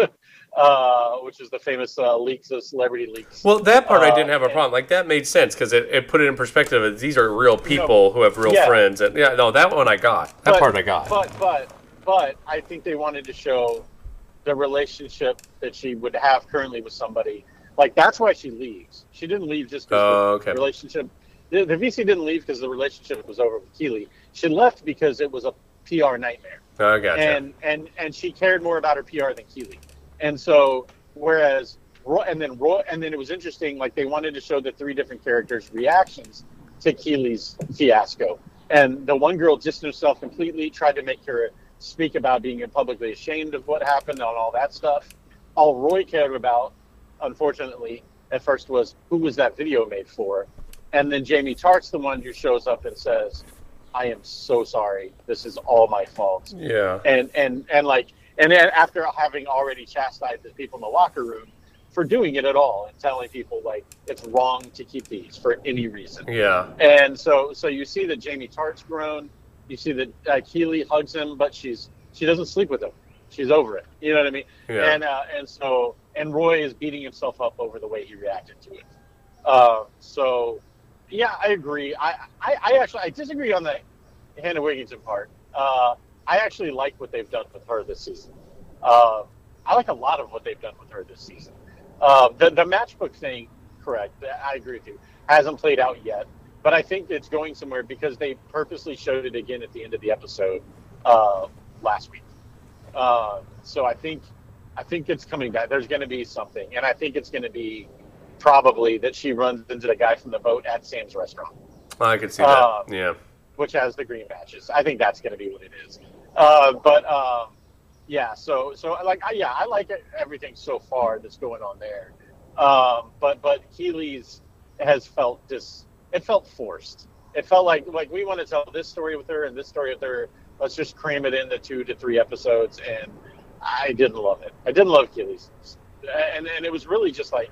uh, which is the famous uh, leaks of celebrity leaks. Well, that part I Uh, didn't have a and- problem. Like that made sense because it, it put it in perspective. These are real people who have real Yeah. friends, and yeah, no, that one I got. That But- part I got. But but but I think they wanted to show the relationship that she would have currently with somebody. Like that's why she leaves. She didn't leave just because Oh, the relationship. The, the VC didn't leave because the relationship was over with Keeley. She left because it was a PR nightmare. Oh, I gotcha. and and and she cared more about her PR than Keeley. And so whereas Roy, and then Roy, and then it was interesting. Like they wanted to show the three different characters' reactions to Keeley's fiasco. And the one girl distanced herself completely, tried to make her speak about being publicly ashamed of what happened and all that stuff. All Roy cared about, unfortunately, at first was who was that video made for? And then Jamie Tartt's the one who shows up and says, I am so sorry. This is all my fault. Yeah, and and and like and then after having already chastised the people in the locker room for doing it at all and telling people like it's wrong to keep these for any reason. Yeah, and so so you see that jamie tartt's grown. You see that uh, keeley hugs him but she's she doesn't sleep with him. She's over it. You know what i mean? Yeah. and uh, and so and roy is beating himself up over the way he reacted to it. Uh, so yeah i agree I, I i actually i disagree on the hannah waddingham part uh, I actually like what they've done with her this season. Uh, I like a lot of what they've done with her this season. Uh, the the matchbook thing, correct? I agree with you. Hasn't played out yet, but I think it's going somewhere because they purposely showed it again at the end of the episode uh, last week. Uh, so I think I think it's coming back. There's going to be something, and I think it's going to be probably that she runs into the guy from the boat at Sam's restaurant, I could see that. Um, yeah. which has the green patches. I think that's going to be what it is. Uh, but um, yeah, so so like I, yeah, I like everything so far that's going on there. Um, but but Keeley's has felt this. It felt forced. It felt like like we want to tell this story with her and this story with her. Let's just cram it into two to three episodes, and I didn't love it. I didn't love Keeley's, and and it was really just like,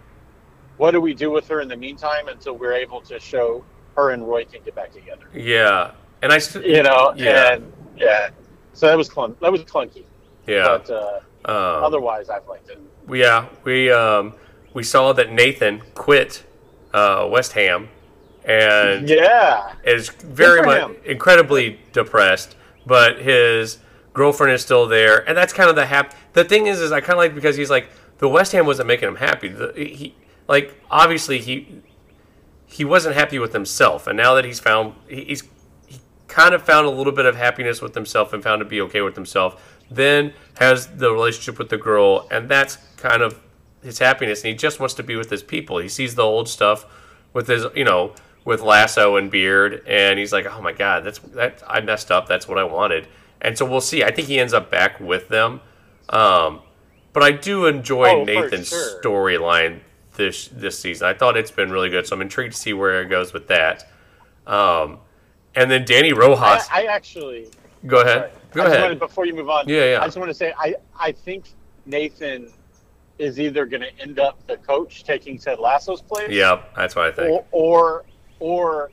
what do we do with her in the meantime until we're able to show her and Roy can get back together? Yeah. And I still, You know, Yeah. and yeah. So that was clun- that was clunky, yeah. but uh, Um, otherwise I've liked it. Yeah, we um, we saw that Nathan quit uh, West Ham and Yeah, is very much him. incredibly depressed, but his girlfriend is still there, and that's kind of the hap. The thing is, is I kind of like because he's like the West Ham wasn't making him happy. The, he like obviously he he wasn't happy with himself, and now that he's found he- he's he kind of found a little bit of happiness with himself and found to be okay with himself. Then has the relationship with the girl, and that's kind of his happiness. And he just wants to be with his people. He sees the old stuff with his, you know, with Lasso and Beard, and he's like, "Oh my God, that's that I messed up. That's what I wanted." And so we'll see. I think he ends up back with them, um, but I do enjoy Oh, Nathan's sure. storyline this this season. I thought it's been really good, so I'm intrigued to see where it goes with that. Um, and then Danny I, Rojas, I actually go ahead, sorry. go ahead. wanted- before you move on. Yeah, yeah. I just want to say I I think Nathan is either going to end up the coach taking Ted Lasso's place, Yep, that's what I think. or or or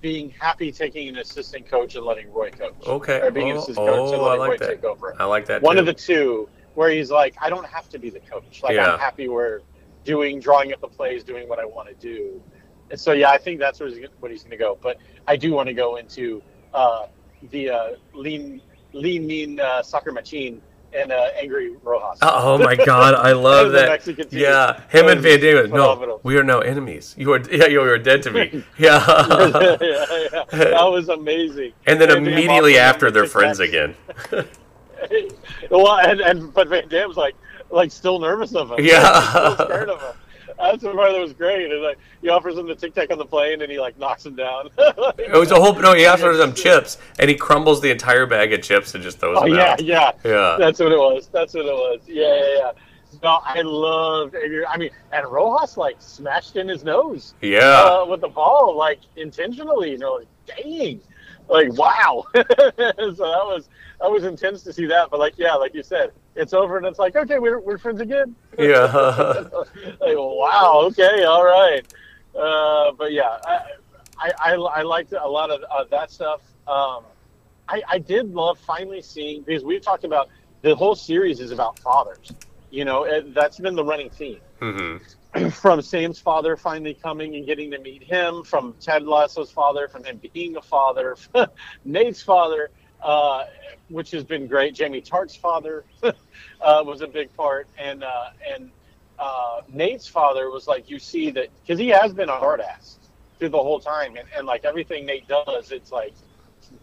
being happy taking an assistant coach and letting Roy coach. Okay. Or being an Oh, assistant coach and oh, I letting like Roy that. take over. I like that. one too. of the two where he's like i don't have to be the coach like Yeah. i'm happy we're doing drawing up the plays doing what i want to do and so yeah i think that's where he's, what he's going to go but i do want to go into uh, the uh, lean lean mean uh, soccer machine and uh, angry rojas Oh my God, I love that. Yeah, him That and Van Damme. No, we are now enemies. You are, yeah, you are dead to me. Yeah. yeah, yeah, that was amazing and then Van immediately after, they're friends again. well, and, and but Van Damme's like like still nervous of him. Yeah. still scared of him. That's the part that was great. And like he offers him the tic tac on the plane, and he like knocks him down. It was a whole no. He offers some chips, and he crumbles the entire bag of chips and just throws oh them yeah, out. yeah, Yeah. That's what it was. That's what it was. Yeah, yeah, yeah. No, I loved. I mean, and Rojas like smashed in his nose Yeah. uh, with the ball, like intentionally. You know, like dang, like wow. so that was that was intense to see that. But like, yeah, like you said, it's over, and it's like, okay, we're we're friends again. Yeah. like, wow, okay, all right. Uh, but yeah, I, I, I, I liked a lot of uh, that stuff. Um, I, I did love finally seeing because we've talked about the whole series is about fathers. You know, it, that's been the running theme hmm from Sam's father finally coming and getting to meet him, from Ted Lasso's father, from him being a father, Nate's father, uh, which has been great. Jamie Tartt's father uh, was a big part, and uh, and uh, Nate's father was like you see that because he has been a hard ass through the whole time, and, and like everything Nate does, it's like,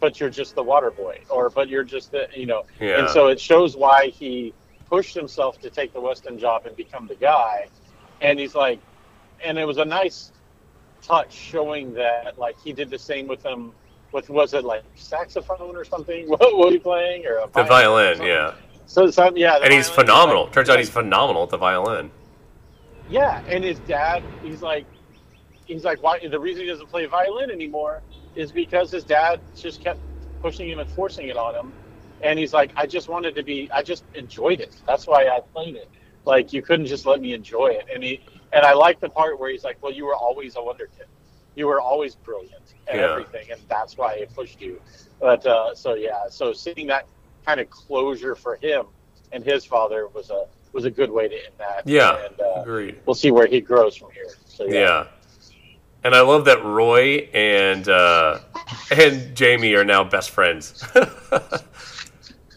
but you're just the water boy, or but you're just the you know, Yeah. and so it shows why he pushed himself to take the West Ham job and become the guy and he's like and it was a nice touch showing that like he did the same with him with was it like saxophone or something? What was he playing? Or a The violin, yeah. so, so yeah And he's phenomenal. like- Turns out he's phenomenal at the violin. yeah and his dad he's like he's like why the reason he doesn't play violin anymore is because his dad just kept pushing him and forcing it on him. And he's like i just wanted to be i just enjoyed it. That's why i played it. Like you couldn't just let me enjoy it. And he and i like the part where he's like well you were always a wonder kid you were always brilliant and Yeah. everything and that's why it pushed you but uh, so yeah so seeing that kind of closure for him and his father was a was a good way to end that Yeah. and uh, Agreed. we'll see where he grows from here. So yeah, Yeah. And I love that Roy and uh, and Jamie are now best friends.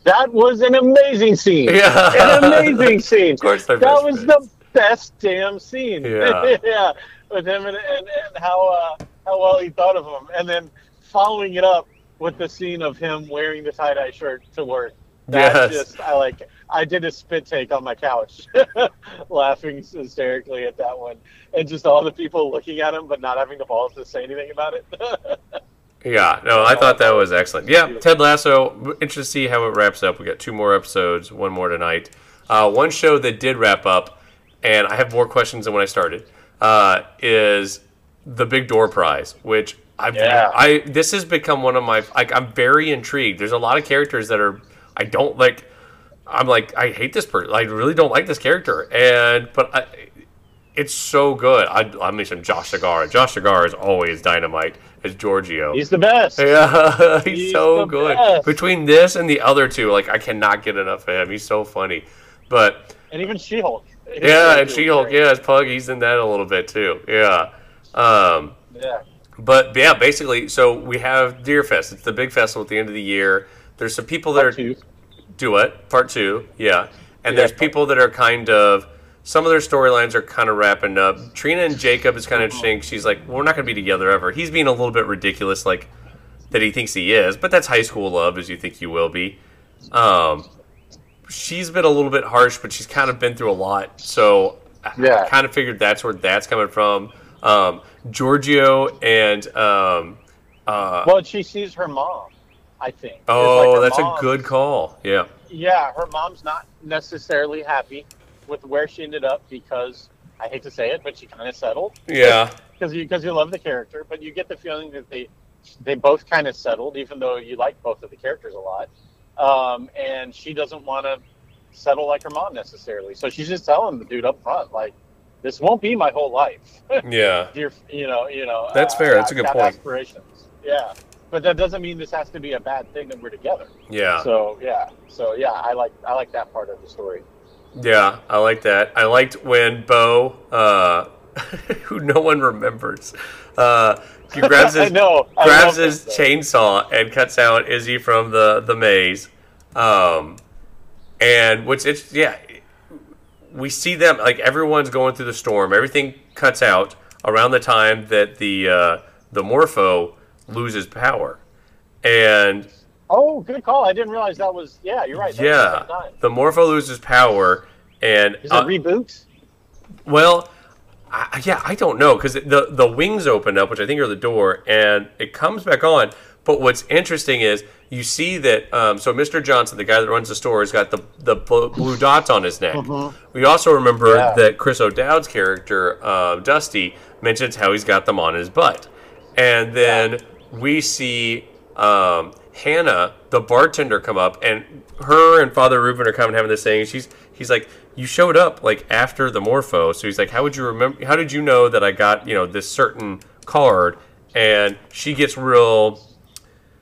that was an amazing scene. Yeah. an amazing scene. Of course they're that was friends. the best damn scene. Yeah. yeah, with him and, and, and how uh, how well he thought of him, and then following it up with the scene of him wearing the tie dye shirt to work. That's Yes. just I like I did a spit take on my couch, laughing hysterically at that one, and just all the people looking at him but not having the balls to say anything about it. Yeah, no, I thought that was excellent. Yeah, Ted Lasso. Interested to see how it wraps up. We got two more episodes, one more tonight. Uh, one show that did wrap up, and I have more questions than when I started. Uh, is the Big Door Prize, which I've Yeah. I this has become one of my like I'm very intrigued. There's a lot of characters that are I don't like. I'm like I hate this person. I really don't like this character, and but I, it's so good. I I mentioned Josh Segarra. Josh Segarra is always dynamite as Giorgio. He's the best. Yeah, he's, He's so good. best. Between this and the other two, like I cannot get enough of him. He's so funny. But And even She-Hulk. Yeah, and She Hulk, yeah, as Pug, he's in that a little bit too. Yeah. Um, Yeah. but yeah, basically, so we have Deer Fest. It's the big festival at the end of the year. There's some people that Part are two. do it part two, yeah. And Yeah. there's people that are kind of some of their storylines are kind of wrapping up. Trina and Jacob is kind of interesting. She's like, we're not going to be together ever. He's being a little bit ridiculous, like that he thinks he is, but that's high school love, as you think you will be. Um, she's been a little bit harsh, but she's kind of been through a lot, so I- I Yeah. kind of figured that's where that's coming from. Um, Giorgio and um, uh, Well, she sees her mom. I think. Oh, like that's a good call. Yeah, Yeah, her mom's not necessarily happy with where she ended up because I hate to say it, but she kind of settled. yeah, because you because you love the character, but you get the feeling that they they both kind of settled, even though you like both of the characters a lot. Um, and she doesn't want to settle like her mom necessarily, so she's just telling the dude up front, like, "This won't be my whole life." yeah. You're, you know, you know. That's fair. That's a I've good point. Aspirations, yeah, but that doesn't mean this has to be a bad thing that we're together. Yeah. So yeah, so yeah, I like I like that part of the story. Yeah, I like that. I liked when Bo, uh, who no one remembers, uh, he grabs his know. Grabs his chainsaw and cuts out Izzy from the the maze. Um, and which it's yeah, we see them like everyone's going through the storm. Everything cuts out around the time that the uh, the Morpho loses power, and Oh, good call. I didn't realize that was. Yeah, you're right. yeah, the Morpho loses power, and Is it uh, reboot? Well, I, yeah, I don't know because the the wings open up, which I think are the door, and it comes back on. But what's interesting is you see that. Um, so Mr. Johnson, the guy that runs the store, has got the the blue dots on his neck. We also remember Yeah. that Chris O'Dowd's character, uh, Dusty, mentions how he's got them on his butt, and then we see um, Hannah, the bartender, come up, and her and Father Reuben are coming having this thing. She's he's like, you showed up like after the Morpho, so he's like, how would you remember? How did you know that I got you know this certain card? And she gets real.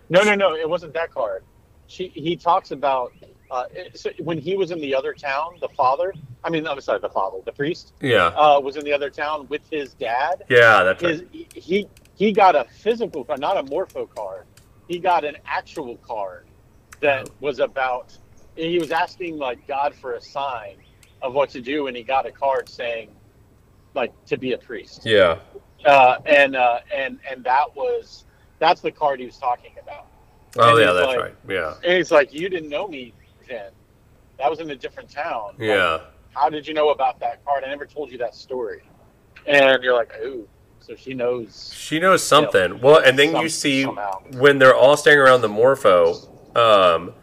No, no, no. It wasn't that card. She he talks about uh, so when he was in the other town. The father, I mean, I'm sorry, the father, the priest, Yeah, uh, was in the other town with his dad. yeah, that's right. His, he he got a physical card, not a morpho card. He got an actual card that was about. He was asking like God for a sign of what to do, and he got a card saying, like, to be a priest. Yeah, uh, and uh, and and that was that's the card he was talking about. oh And yeah, that's like- right. Yeah, And he's like, "You didn't know me then. That was in a different town. Like, yeah, how did you know about that card? I never told you that story." And you're like, "Ooh." So she knows. she knows something. Well, and then you see somehow. when they're all standing around the Morpho. Um,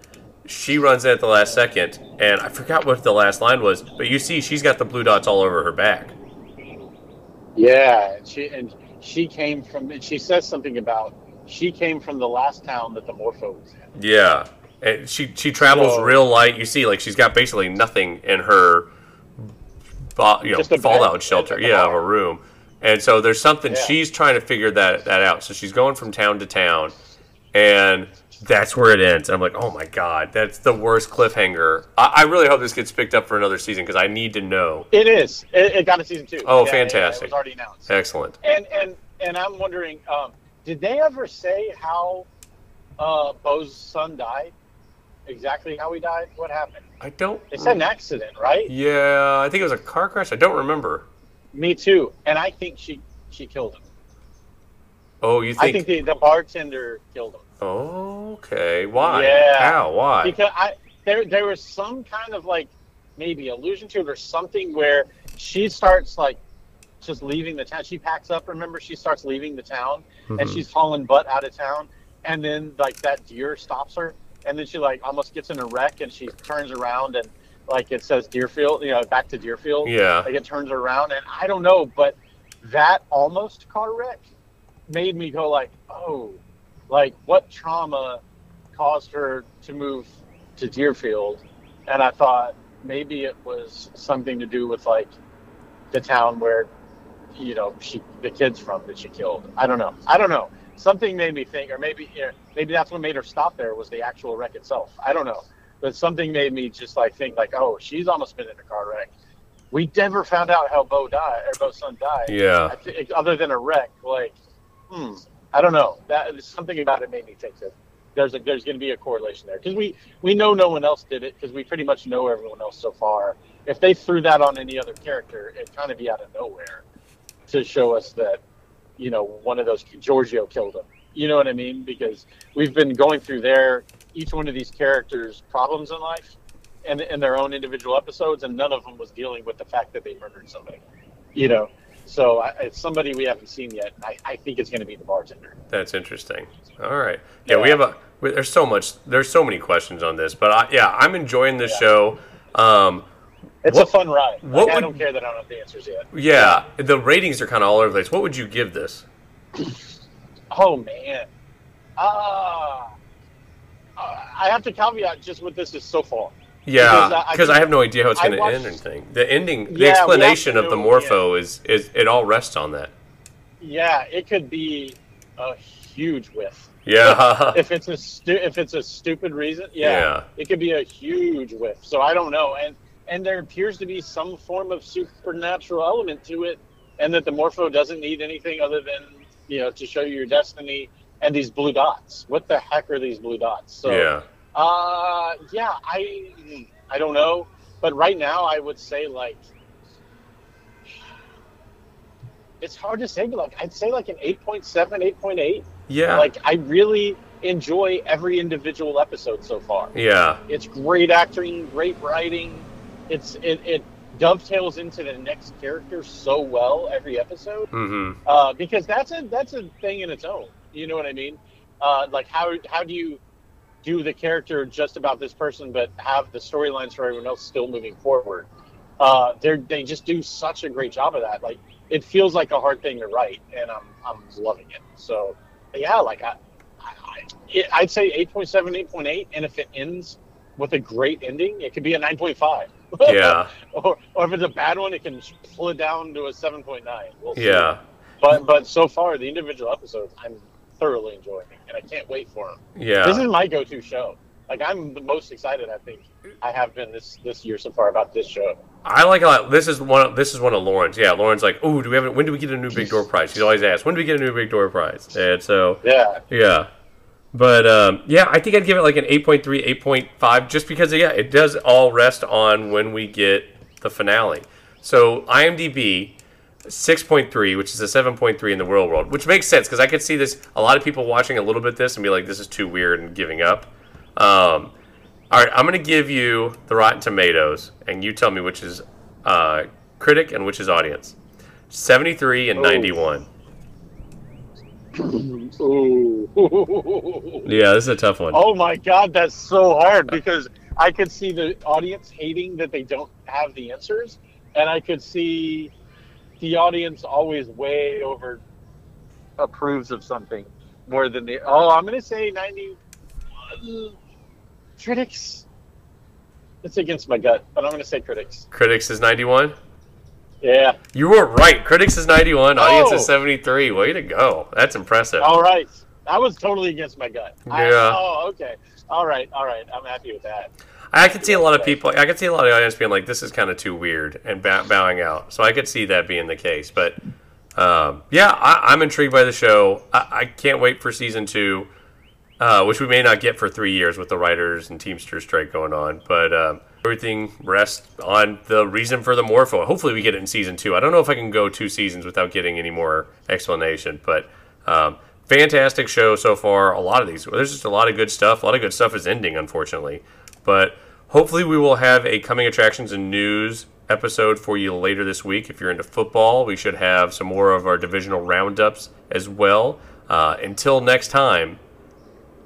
she runs in at the last second, and I forgot what the last line was, but you see she's got the blue dots all over her back. Yeah, and she and she came from. And she says something about she came from the last town that the Morpho was in. Yeah, and she she travels So- real light. You see, like she's got basically nothing in her, you know, a bed fallout shelter. Yeah, of a room. And so there's something Yeah. she's trying to figure that that out. So she's going from town to town, and that's where it ends. I'm like, oh my god, that's the worst cliffhanger. I, I really hope this gets picked up for another season because I need to know. It is. It, it got a season two. Oh, Yeah, yeah, yeah, fantastic. it was already announced. Excellent. And and and I'm wondering, um, did they ever say how uh, Bo's son died? Exactly how he died? What happened? I don't. They said an accident, right? Yeah, I think it was a car crash. I don't remember. Me too. And I think she she killed him. Oh, you I think? think the, the bartender killed him okay. Why? Yeah. How? Why? because I there there was some kind of like maybe allusion to it or something where she starts like just leaving the town. She packs up. Remember, she starts leaving the town, and Mhm. she's hauling butt out of town. And then like that deer stops her, and then she like almost gets in a wreck, and she turns around and like it says Deerfield, you know, back to Deerfield. Yeah. Like it turns around, and I don't know, but that almost car wreck made me go like, oh, like what trauma caused her to move to Deerfield? And I thought maybe it was something to do with like the town where, you know, she the kids from that she killed. I don't know. I don't know. Something made me think, or maybe you know, maybe that's what made her stop there was the actual wreck itself. I don't know, but something made me just like think like, oh, she's almost been in a car wreck. We never found out how Bo died or Bo's son died. Yeah. I thi- other than a wreck, like, hmm, I don't know. That something about it made me think that there's a, there's going to be a correlation there because we we know no one else did it because we pretty much know everyone else so far. If they threw that on any other character, it'd kind of be out of nowhere to show us that you know one of those Giorgio killed him. You know what I mean? Because we've been going through their each one of these characters' problems in life and in their own individual episodes, and none of them was dealing with the fact that they murdered somebody. You know, so I, it's somebody we haven't seen yet. I, I think it's going to be the bartender. That's interesting. All right. Yeah, we have a. we- There's so much. There's so many questions on this, but I, yeah, I'm enjoying this Yeah. show. Um, It's What- a fun ride. Like, I don't care that I don't have the answers yet. yeah, the ratings are kind of all over the place. What would you give this? Oh man, ah, uh, I have to caveat just what this is so far. Yeah, Because I- I have no idea how it's going to end or anything. The ending, the Yeah, explanation of the Morpho is is it all rests on that. Yeah, it could be a huge whiff. Yeah. if it's a stu- if it's a stupid reason, yeah, Yeah. it could be a huge whiff. So I don't know, and and there appears to be some form of supernatural element to it, and that the Morpho doesn't need anything other than you know to show you your destiny and these blue dots. What the heck are these blue dots? So yeah. Uh, yeah, I I don't know, but right now I would say like it's hard to say, but like I'd say like an 8.7, 8.8. Yeah. Like I really enjoy every individual episode so far. yeah. It's great acting, great writing. It's it, it dovetails into the next character so well every episode Mm-hmm. uh, because that's a that's a thing in its own. You know what I mean? Uh, like how how do you do the character just about this person, but have the storylines for everyone else still moving forward? Uh, they they just do such a great job of that. Like it feels like a hard thing to write, and I'm I'm loving it. So yeah, like I, I I'd say 8.7, 8.8, and if it ends with a great ending, it could be a 9.5. Yeah. or, or if it's a bad one, it can pull it down to a 7.9. We'll see. Yeah. But but so far, the individual episodes, I'm thoroughly enjoying, it, and I can't wait for them. Yeah. This is my go-to show. Like I'm the most excited I think I have been this this year so far about this show. I like a lot. This is one. Of, this is one of Lauren's. Yeah, Lauren's like, oh, do we have? A, when do we get a new big door prize? She's always asked, when do we get a new big door prize? And so, Yeah, yeah, but um, yeah, I think I'd give it like an 8.3, 8.5, just because yeah, it does all rest on when we get the finale. So IMDb. 6.3, which is a 7.3 in the real world, which makes sense because I could see this. A lot of people watching a little bit this and be like, "This is too weird," and giving up. Um, all right, I'm going to give you the Rotten Tomatoes, and you tell me which is uh, critic and which is audience. 73 and Oh. 91. Ooh. Yeah, this is a tough one. oh my god, that's so hard because I could see the audience hating that they don't have the answers, and I could see the audience always way over approves of something more than the. Oh, I'm gonna say 91 critics. It's against my gut, but I'm gonna say critics. Critics is 91. Yeah. You were right. Critics is 91. Audience Oh. is 73. Way to go. That's impressive. All right. I was totally against my gut. I- Yeah. oh, okay. All right. All right. I'm happy with that. I could see a lot of people. I could see a lot of audience being like, "This is kind of too weird," and bow, bowing out. So I could see that being the case. But um, yeah, I, I'm intrigued by the show. I, I can't wait for season two, uh, which we may not get for three years with the writers and Teamster strike going on. But um, everything rests on the reason for the Morpho. Hopefully, we get it in season two. I don't know if I can go two seasons without getting any more explanation, but. Um, fantastic show so far. A lot of these, there's just a lot of good stuff. A lot of good stuff is ending, unfortunately. But hopefully, we will have a coming attractions and news episode for you later this week. If you're into football, we should have some more of our divisional roundups as well. Uh, until next time,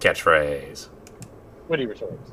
catchphrase. Witty retorts.